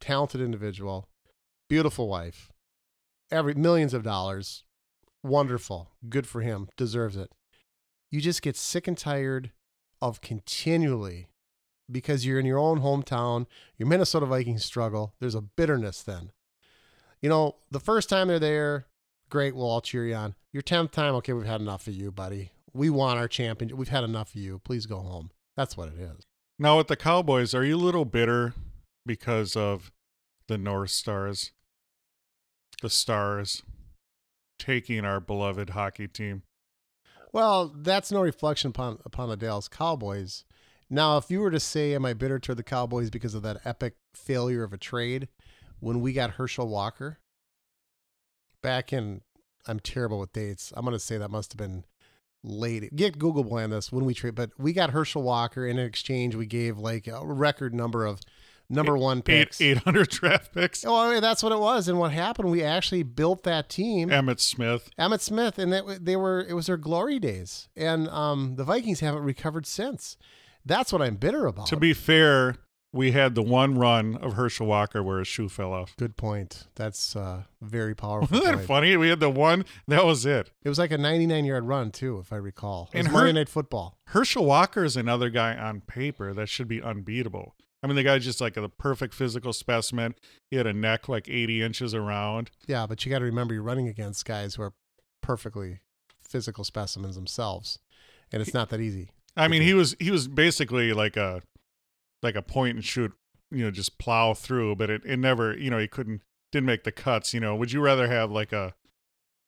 Talented individual, beautiful wife, every millions of dollars, wonderful, good for him, deserves it. You just get sick and tired of continually because you're in your own hometown, your Minnesota Vikings struggle. There's a bitterness then. You know, the first time they're there, great, we'll all cheer you on. Your 10th time, okay, we've had enough of you, buddy. We want our champion. We've had enough of you. Please go home. That's what it is. Now with the Cowboys, are you a little bitter because of the North Stars, the Stars, taking our beloved hockey team? Well, that's no reflection upon upon the Dallas Cowboys. Now, if you were to say, "Am I bitter toward the Cowboys because of that epic failure of a trade when we got Herschel Walker back in?" I'm terrible with dates. I'm going to say that must have been late. Get Google on this when we trade, but we got Herschel Walker in exchange. We gave like a record number of number one Eight picks. eight hundred draft picks. Oh, I mean, that's what it was. And what happened? We actually built that team. Emmitt Smith. Emmitt Smith, and that they were it was their glory days, and um, the Vikings haven't recovered since. That's what I'm bitter about. To be fair, we had the one run of Herschel Walker where his shoe fell off. good point. That's uh, very powerful. Wasn't that point. funny? We had the one. That was it. It was like a 99 yard run too, if I recall. It was And Monday Her- Night Football. Herschel Walker is another guy on paper that should be unbeatable. I mean, the guy's just like a perfect physical specimen. He had a neck like 80 inches around. Yeah, but you got to remember you're running against guys who are perfectly physical specimens themselves, and it's not that easy. I mean, he was he was basically like a like a point and shoot, you know, just plow through. But it, it never, you know, he couldn't didn't make the cuts. You know, would you rather have like a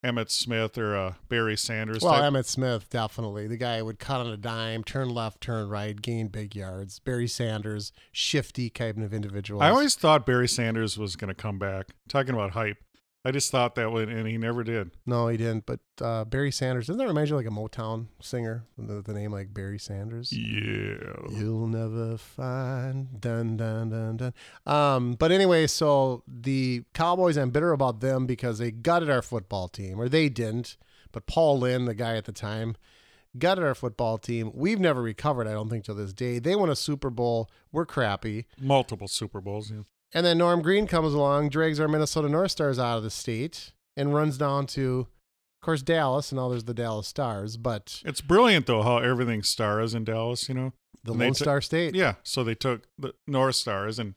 Emmitt Smith or a Barry Sanders? Well, type? Emmitt Smith, definitely. The guy would cut on a dime, turn left, turn right, gain big yards. Barry Sanders, shifty kind of individual. I always thought Barry Sanders was going to come back. Talking about hype, I just thought that would, and he never did. No, he didn't. But uh, Barry Sanders, doesn't that remind you of like a Motown singer? The, the name like Barry Sanders? Yeah. You'll never find dun dun dun dun. Um, but anyway, so the Cowboys, I'm bitter about them because they gutted our football team, or they didn't. But Paul Lynn, the guy at the time, gutted our football team. We've never recovered, I don't think, to this day. They won a Super Bowl. We're crappy. Multiple Super Bowls. yeah. And then Norm Green comes along, drags our Minnesota North Stars out of the state, and runs down to, of course, Dallas. And now there's the Dallas Stars, but It's brilliant though how everything stars in Dallas. You know. the And Lone took- Star State. Yeah. So they took the North Stars and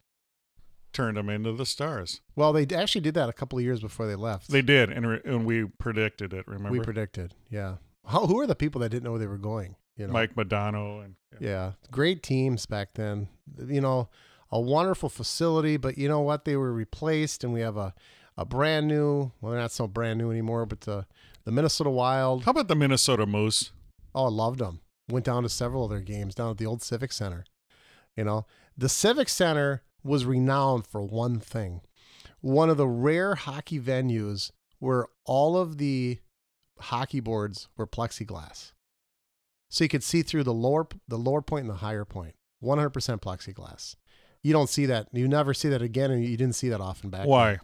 turned them into the Stars. Well, they actually did that a couple of years before they left. They did, and, re- and we predicted it. Remember, we predicted. Yeah. How, who are the people that didn't know where they were going? You know. Mike Modano and Yeah. Great teams back then. You know, a wonderful facility, but you know what? They were replaced, and we have a, a brand new. Well, they're not so brand new anymore, but the the Minnesota Wild. How about the Minnesota Moose? Oh, I loved them. Went down to several of their games down at the old Civic Center. You know, the Civic Center was renowned for one thing. One of the rare hockey venues where all of the hockey boards were plexiglass. So you could see through the lower the lower point and the higher point. 100% plexiglass. You don't see that. You never see that again and you didn't see that often back. then. Why?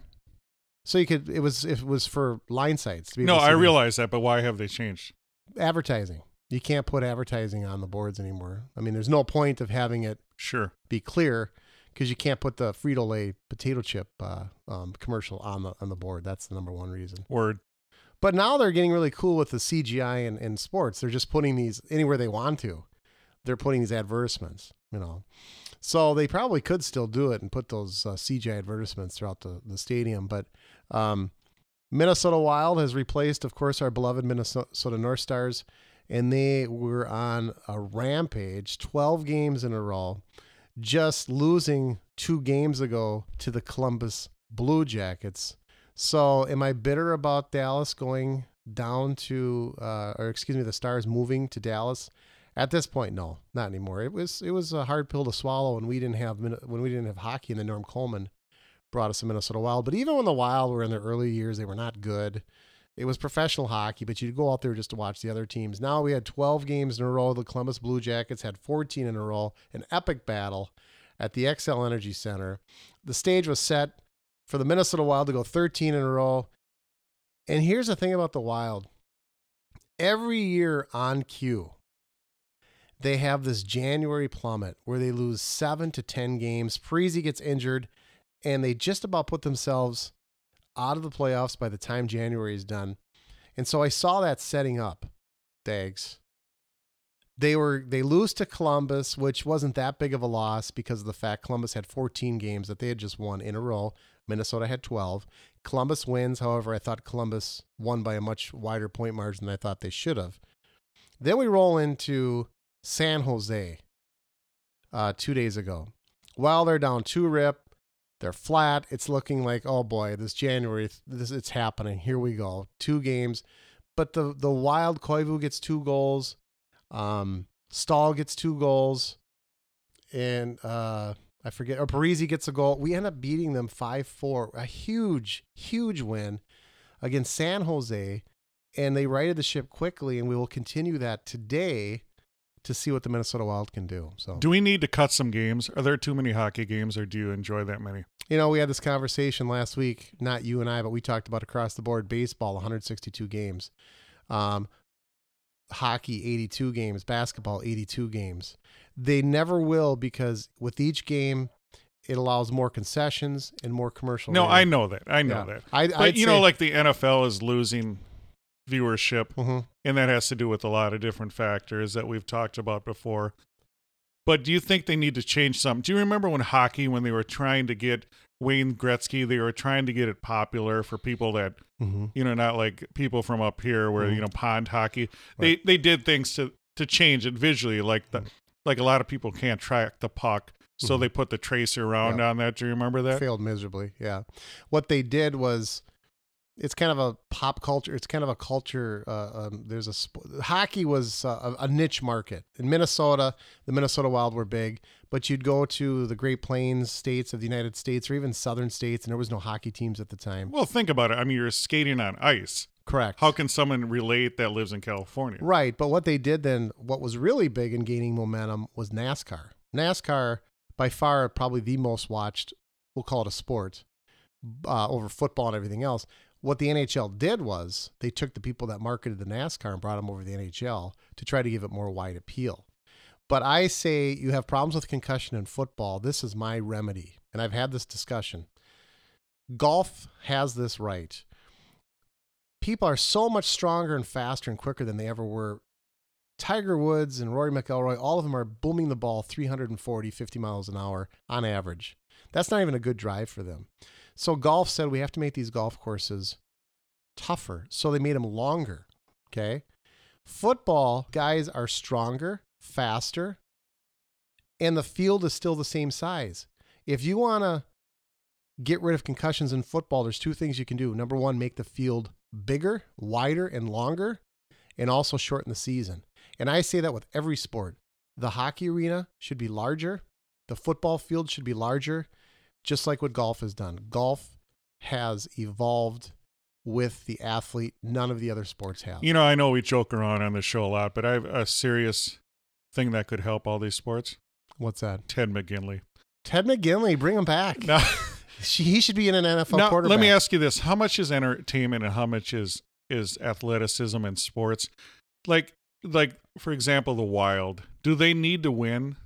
So you could it was it was for line sites to be No, I realize that, but why have they changed? advertising. You can't put advertising on the boards anymore. I mean, there's no point of having it Sure. be clear because you can't put the Frito Lay potato chip uh, um, commercial on the on the board. That's the number one reason. Word. But now they're getting really cool with the CGI in, in sports. They're just putting these anywhere they want to. They're putting these advertisements, you know. So they probably could still do it and put those uh, advertisements throughout the, the stadium. But um, Minnesota Wild has replaced, of course, our beloved Minnesota North Stars, and they were on a rampage, 12 games in a row, just losing two games ago to the Columbus Blue Jackets. So, am I bitter about Dallas going down to, uh, or excuse me, the Stars moving to Dallas? At this point, no, not anymore. It was it was a hard pill to swallow and we didn't have when we didn't have hockey, and then Norm Coleman brought us the Minnesota Wild. But even when the Wild were in their early years, they were not good. It was professional hockey, but you'd go out there just to watch the other teams. Now we had 12 games in a row. The Columbus Blue Jackets had 14 in a row. An epic battle at the Xcel Energy Center. The stage was set for the Minnesota Wild to go 13 in a row. And here's the thing about the Wild every year on cue, they have this January plummet where they lose seven to 10 games. Parise gets injured, and they just about put themselves out of the playoffs by the time January is done. And so I saw that setting up, Dags. They were they lose to Columbus, which wasn't that big of a loss because of the fact Columbus had 14 games that they had just won in a row. Minnesota had 12. Columbus wins. However, I thought Columbus won by a much wider point margin than I thought they should have. Then we roll into San Jose uh, two days ago. While they're down two rip, they're flat. It's looking like, oh boy, this January, this it's happening. Here we go. Two games. But the the wild Koivu gets two goals. Um, Staal gets two goals. And uh I forget, or Parise gets a goal. We end up beating them 5 4. A huge, huge win against San Jose. And they righted the ship quickly, and we will continue that today to see what the Minnesota Wild can do. So, do we need to cut some games? Are there too many hockey games, or do you enjoy that many? You know, we had this conversation last week, not you and I, but we talked about across the board baseball, 162 games. Um, hockey 82 games, basketball 82 games. They never will because with each game it allows more concessions and more commercial. No, I know that. I know yeah. that. I, but I'd you say, know, like the NFL is losing viewership, mm-hmm. and that has to do with a lot of different factors that we've talked about before. But do you think they need to change something? Do you remember when hockey, when they were trying to get Wayne Gretzky, they were trying to get it popular for people that, mm-hmm. you know, not like people from up here where mm-hmm. you know pond hockey. Right. They they did things to to change it visually, like the mm-hmm. like a lot of people can't track the puck, so mm-hmm. they put the tracer around on that. Do you remember that? Failed miserably. Yeah, what they did was it's kind of a pop culture. It's kind of a culture. Uh, um, there's a sp- hockey was uh, a, a, niche market in Minnesota. The Minnesota Wild were big, but you'd go to the Great Plains states of the United States or even southern states, and there was no hockey teams at the time. Well, think about it. I mean, you're skating on ice. Correct. How can someone relate that lives in California? Right, but what they did then, what was really big in gaining momentum was NASCAR. NASCAR, by far, probably the most watched. We'll call it a sport. Uh, over football and everything else what the NHL did was they took the people that marketed the NASCAR and brought them over to the NHL to try to give it more wide appeal. But I say you have problems with concussion in football. This is my remedy. And I've had this discussion. Golf has this right. People are so much stronger and faster and quicker than they ever were. Tiger Woods and Rory McIlroy, all of them are booming the ball 340, 50 miles an hour on average. That's not even a good drive for them. So golf said we have to make these golf courses tougher. So they made them longer. Okay. Football guys are stronger, faster, and the field is still the same size. If you want to get rid of concussions in football, there's two things you can do. Number one, make the field bigger, wider, and longer, and also shorten the season. And I say that with every sport. The hockey arena should be larger, the football field should be larger, just like what golf has done. Golf has evolved with the athlete. None of the other sports have. You know, I know we joke around on the show a lot, but I have a serious thing that could help all these sports. What's that? Ted McGinley. Ted McGinley, bring him back. No. he should be in an NFL now, quarterback. Let me ask you this: How much is entertainment and how much is is athleticism and sports? Like, like for example, the Wild. Do they need to win,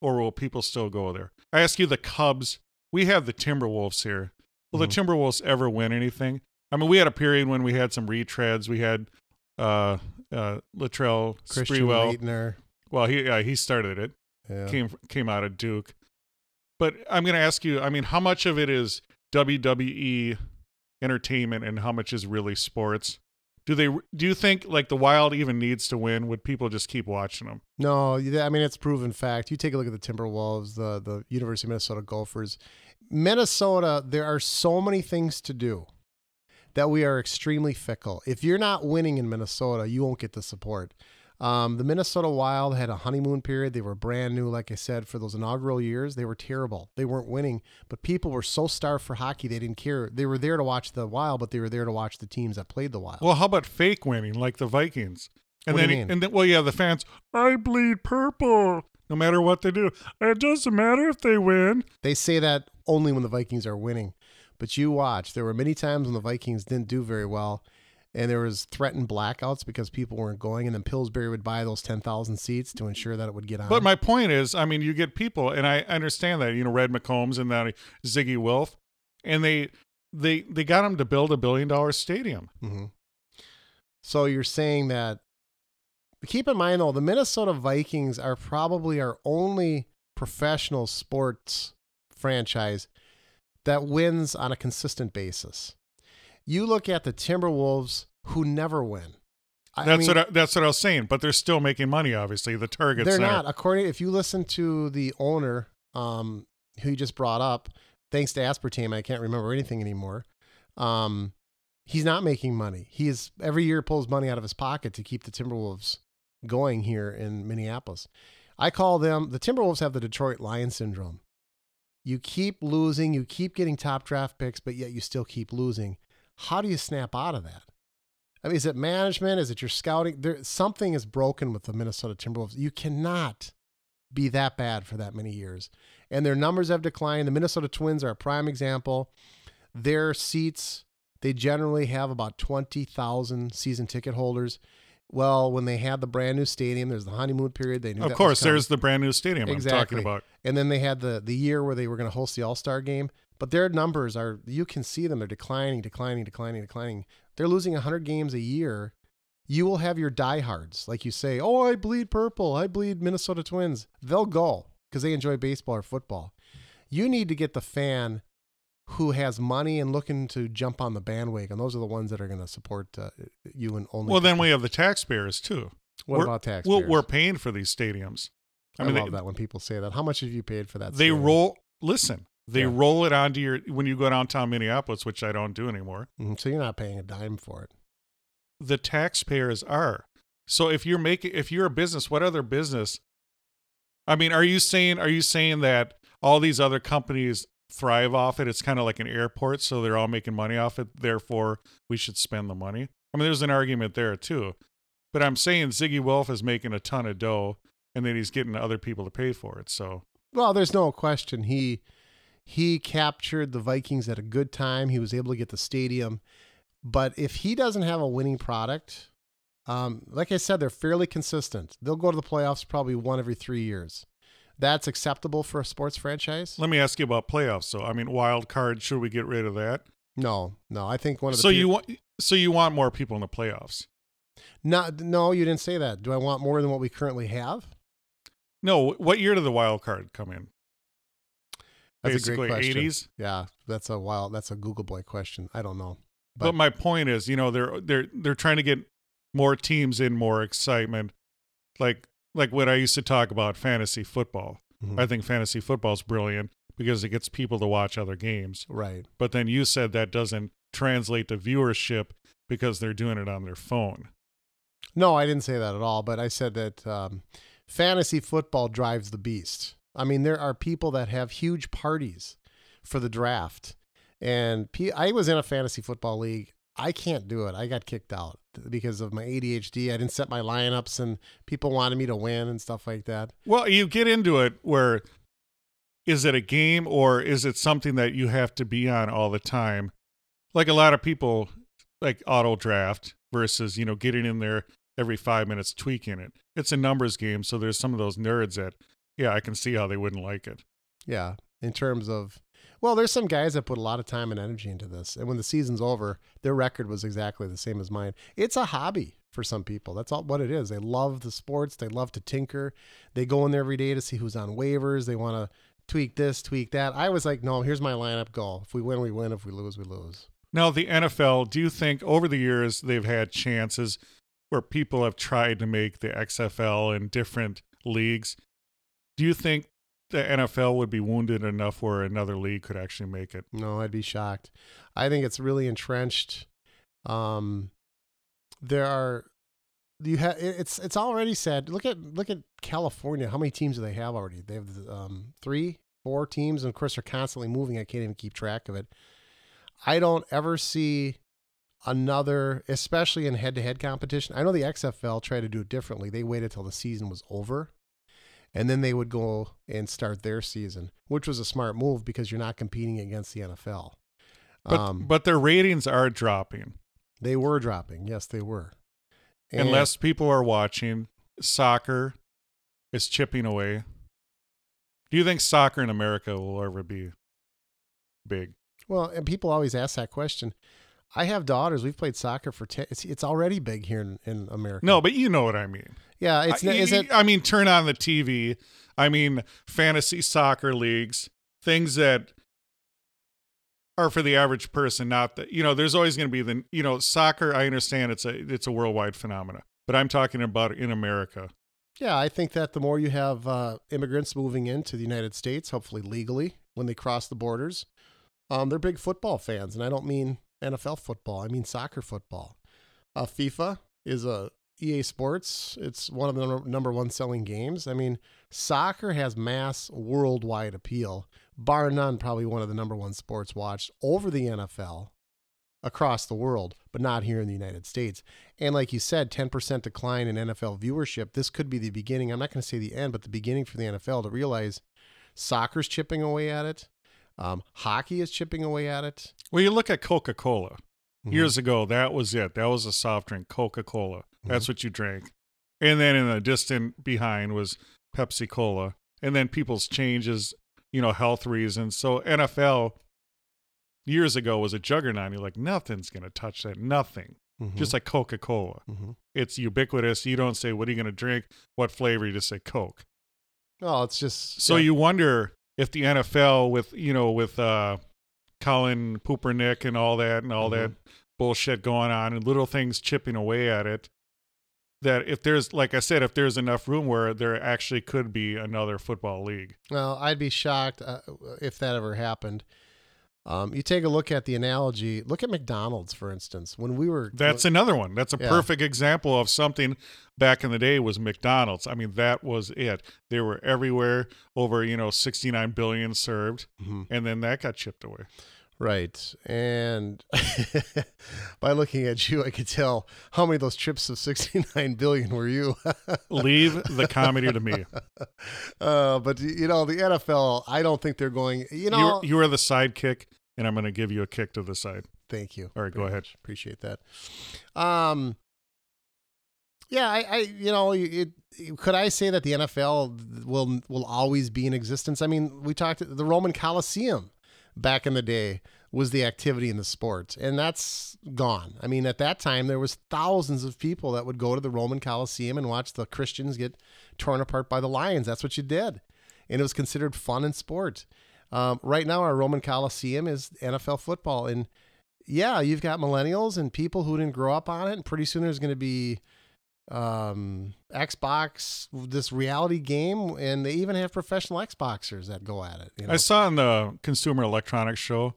or will people still go there? I ask you, the Cubs we have the Timberwolves here. Will mm-hmm. the Timberwolves ever win anything? I mean, we had a period when we had some retreads. We had uh, uh, Latrell Christian Sprewell. Laettner. Well, he yeah, he started it. Yeah. Came came out of Duke. But I'm going to ask you. I mean, how much of it is WWE entertainment, and how much is really sports? Do they? Do you think like the Wild even needs to win? Would people just keep watching them? No, I mean it's proven fact. You take a look at the Timberwolves, the the University of Minnesota golfers Minnesota, there are so many things to do that we are extremely fickle. If you're not winning in Minnesota, you won't get the support. Um, the Minnesota Wild had a honeymoon period. They were brand new, like I said, for those inaugural years. They were terrible. They weren't winning, but people were so starved for hockey they didn't care. They were there to watch the Wild, but they were there to watch the teams that played the Wild. Well, how about fake winning, like the Vikings? And What then, and then, well, yeah, the fans. I bleed purple, no matter what they do. It doesn't matter if they win. They say that only when the Vikings are winning. But you watch, there were many times when the Vikings didn't do very well and there was threatened blackouts because people weren't going and then Pillsbury would buy those 10,000 seats to ensure that it would get on. But my point is, I mean, you get people, and I understand that. You know, Red McCombs and that Zygi Wilf, and they they they got him to build a billion dollar stadium. Mhm. So you're saying that keep in mind though, the Minnesota Vikings are probably our only professional sports franchise that wins on a consistent basis. You look at the Timberwolves who never win. I That's mean, what I, that's what I was saying. But they're still making money. Obviously, the targets they're there. not. According if you listen to the owner, um, who you just brought up, thanks to aspartame, I can't remember anything anymore. Um, he's not making money. He is every year pulls money out of his pocket to keep the Timberwolves going here in Minneapolis. I call them the Timberwolves have the Detroit Lion syndrome. You keep losing, you keep getting top draft picks, but yet you still keep losing. How do you snap out of that? I mean, is it management? Is it your scouting? There, something is broken with the Minnesota Timberwolves. You cannot be that bad for that many years. And their numbers have declined. The Minnesota Twins are a prime example. Their seats, they generally have about 20,000 season ticket holders. Well, when they had the brand new stadium, there's the honeymoon period. They knew Of course, there's the brand new stadium Exactly. I'm talking about. And then they had the the year where they were going to host the All Star game, but their numbers are you can see them. They're declining, declining, declining, declining. They're losing 100 games a year. You will have your diehards, like you say, oh, I bleed purple, I bleed Minnesota Twins. They'll go because they enjoy baseball or football. You need to get the fan who has money and looking to jump on the bandwagon. Those are the ones that are going to support uh, you and only. Well, then we have the taxpayers too. what we're- about tax? Well, we're paying for these stadiums. I, I mean, love they, that when people say that. How much have you paid for that? they stadium? roll. Listen, they Yeah. roll it onto your when you go downtown Minneapolis, which I don't do anymore. Mhm, So you're not paying a dime for it. the taxpayers are. So if you're making if you're a business, what other business? I mean, are you saying are you saying that all these other companies thrive off it? It's kind of like an airport, so they're all making money off it. Therefore, we should spend the money. I mean, there's an argument there too. But I'm saying Zygi Wilf is making a ton of dough, and then he's getting other people to pay for it. So Well, there's no question he he captured the Vikings at a good time. He was able to get the stadium, but if he doesn't have a winning product, um, like I said, they're fairly consistent. They'll go to the playoffs probably one every three years. That's acceptable for a sports franchise. let me ask you about playoffs. So I mean, wild card. Should we get rid of that? No, no. I think one of the So you want so you want more people in the playoffs? no, no. You didn't say that. Do I want more than what we currently have? No. What year did the wild card come in? That's a Basically, great question. 80s. Yeah, that's a wild. That's a Google boy question. I don't know. But, my point is, you know, they're they're they're trying to get more teams in, more excitement. Like like what I used to talk about fantasy football. Mhm. I think fantasy football is brilliant because it gets people to watch other games. right. But then you said that doesn't translate to viewership because they're doing it on their phone. No, I didn't say that at all. But I said that um, fantasy football drives the beast. I mean, there are people that have huge parties for the draft, and P- I was in a fantasy football league. I can't do it. I got kicked out because of my ADHD. I didn't set my lineups, and people wanted me to win and stuff like that. Well, you get into it where is it a game or is it something that you have to be on all the time? Like a lot of people like auto draft versus, you know, getting in there every five minutes tweaking it. It's a numbers game, so there's some of those nerds that yeah, I can see how they wouldn't like it. Yeah, in terms of Well, there's some guys that put a lot of time and energy into this, and when the season's over, their record was exactly the same as mine. It's a hobby for some people. That's all what it is. They love the sports. They love to tinker. They go in there every day to see who's on waivers. They want to tweak this, tweak that. I was like, no, here's my lineup. Go. If we win, we win. If we lose, we lose. Now, the NFL, do you think over the years they've had chances where people have tried to make the XFL in different leagues? Do you think the NFL would be wounded enough where another league could actually make it? No, I'd be shocked. I think it's really entrenched. Um, there are you have it's it's already said. Look at look at California. How many teams do they have already? They have um, three, four teams, and of course they're constantly moving. I can't even keep track of it. I don't ever see another, especially in head-to-head competition. I know the XFL tried to do it differently. They waited till the season was over, and then they would go and start their season, which was a smart move because you're not competing against the NFL. But Um, but their ratings are dropping. they were dropping. Yes, they were. And- Unless people are watching, soccer is chipping away. Do you think soccer in America will ever be big? Well, and people always ask that question. I have daughters. We've played soccer for ten. It's, it's already big here in, in America. No, but you know what I mean. yeah, it's I, is it? I mean, turn on the TV. I mean, fantasy soccer leagues, things that are for the average person. Not that you know. There's always going to be the you know soccer. I understand it's a it's a worldwide phenomena, but I'm talking about in America. Yeah, I think that the more you have uh, immigrants moving into the United States, hopefully legally, when they cross the borders, um, they're big football fans, and I don't mean NFL football. I mean soccer football. Uh, FIFA is a EA Sports. It's one of the number, one selling games. I mean, soccer has mass worldwide appeal, bar none. Probably one of the number one sports watched over the NFL across the world, but not here in the United States. And like you said, 10% decline in NFL viewership. This could be the beginning. I'm not going to say the end, but the beginning for the NFL to realize soccer's chipping away at it. Um, hockey is chipping away at it. Well, you look at Coca Cola. Mhm. Years ago, that was it. That was a soft drink, Coca Cola. That's what you drank. And then in the distant behind was Pepsi Cola. And then people's changes, you know, health reasons. So NFL years ago was a juggernaut. You're like, nothing's going to touch that. Nothing. Mhm. Just like Coca Cola. Mhm. It's ubiquitous. You don't say, what are you going to drink? What flavor? You just say Coke. Oh, it's just So yeah. you wonder if the NFL with you know with uh, Colin Poopernick and all that and all Mm-hmm. that bullshit going on and little things chipping away at it. That if there's like I said, if there's enough room where there actually could be another football league. Well, I'd be shocked uh, if that ever happened. Um, you take a look at the analogy. Look at McDonald's, for instance. When we were That's another one. That's a Yeah. perfect example of something back in the day was McDonald's. I mean, that was it. They were everywhere, over you know 69 billion served, Mhm. and then that got chipped away. Right. And by looking at you, I could tell how many of those trips of 69 billion were you. Leave the comedy to me. uh, but, you know, the NFL, I don't think they're going, you You, know. you are the sidekick, and I'm going to give you a kick to the side. thank you. All right, go ahead. much. Appreciate that. Um, yeah, I, I you know, it, could I say that the NFL will will always be in existence? I mean, we talked the Roman Coliseum back in the day was the activity in the sport, and that's gone. I mean, at that time there was thousands of people that would go to the Roman Coliseum and watch the Christians get torn apart by the lions. That's what you did, and it was considered fun and sport. Um, right now, our Roman Coliseum is NFL football, and yeah, you've got millennials and people who didn't grow up on it, and pretty soon there's going to be um Xbox this reality game and they even have professional Xboxers that go at it you know? I saw in the Consumer Electronics Show,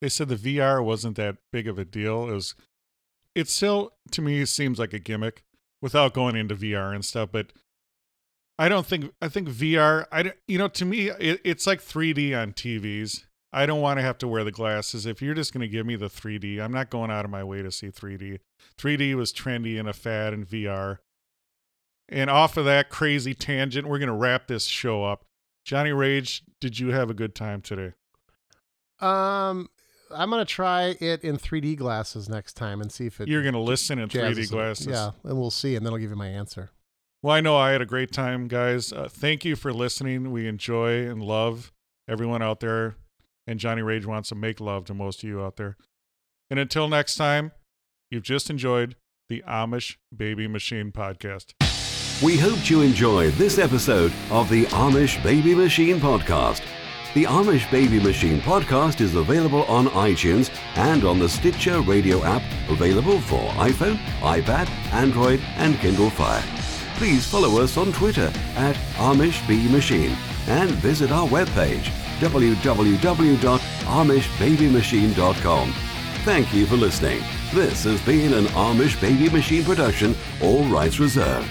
they said the VR wasn't that big of a deal. It was, it still to me seems like a gimmick without going into VR and stuff. But I don't think I think VR. I you know to me it, it's like 3D on TVs. I don't want to have to wear the glasses. If you're just going to give me the 3D, I'm not going out of my way to see 3D. 3D was trendy and a fad in VR. And off of that crazy tangent, we're going to wrap this show up. Johnny Rage, did you have a good time today? um I'm going to try it in 3D glasses next time and see if it You're going to listen in 3D jazzes it. glasses. yeah and we'll see and then I'll give you my answer Well, I know I had a great time, guys. Uh, thank you for listening. We enjoy and love everyone out there and Johnny Rage wants to make love to most of you out there. And until next time, you've just enjoyed the Amish Baby Machine podcast. We hoped you enjoyed this episode of the Amish Baby Machine Podcast. The Amish Baby Machine Podcast is available on iTunes and on the Stitcher radio app, available for iPhone, iPad, Android, and Kindle Fire. Please follow us on Twitter at Amish Bee Machine and visit our webpage www.amishbabymachine.com. Thank you for listening. This has been an Amish Baby Machine production, all rights reserved.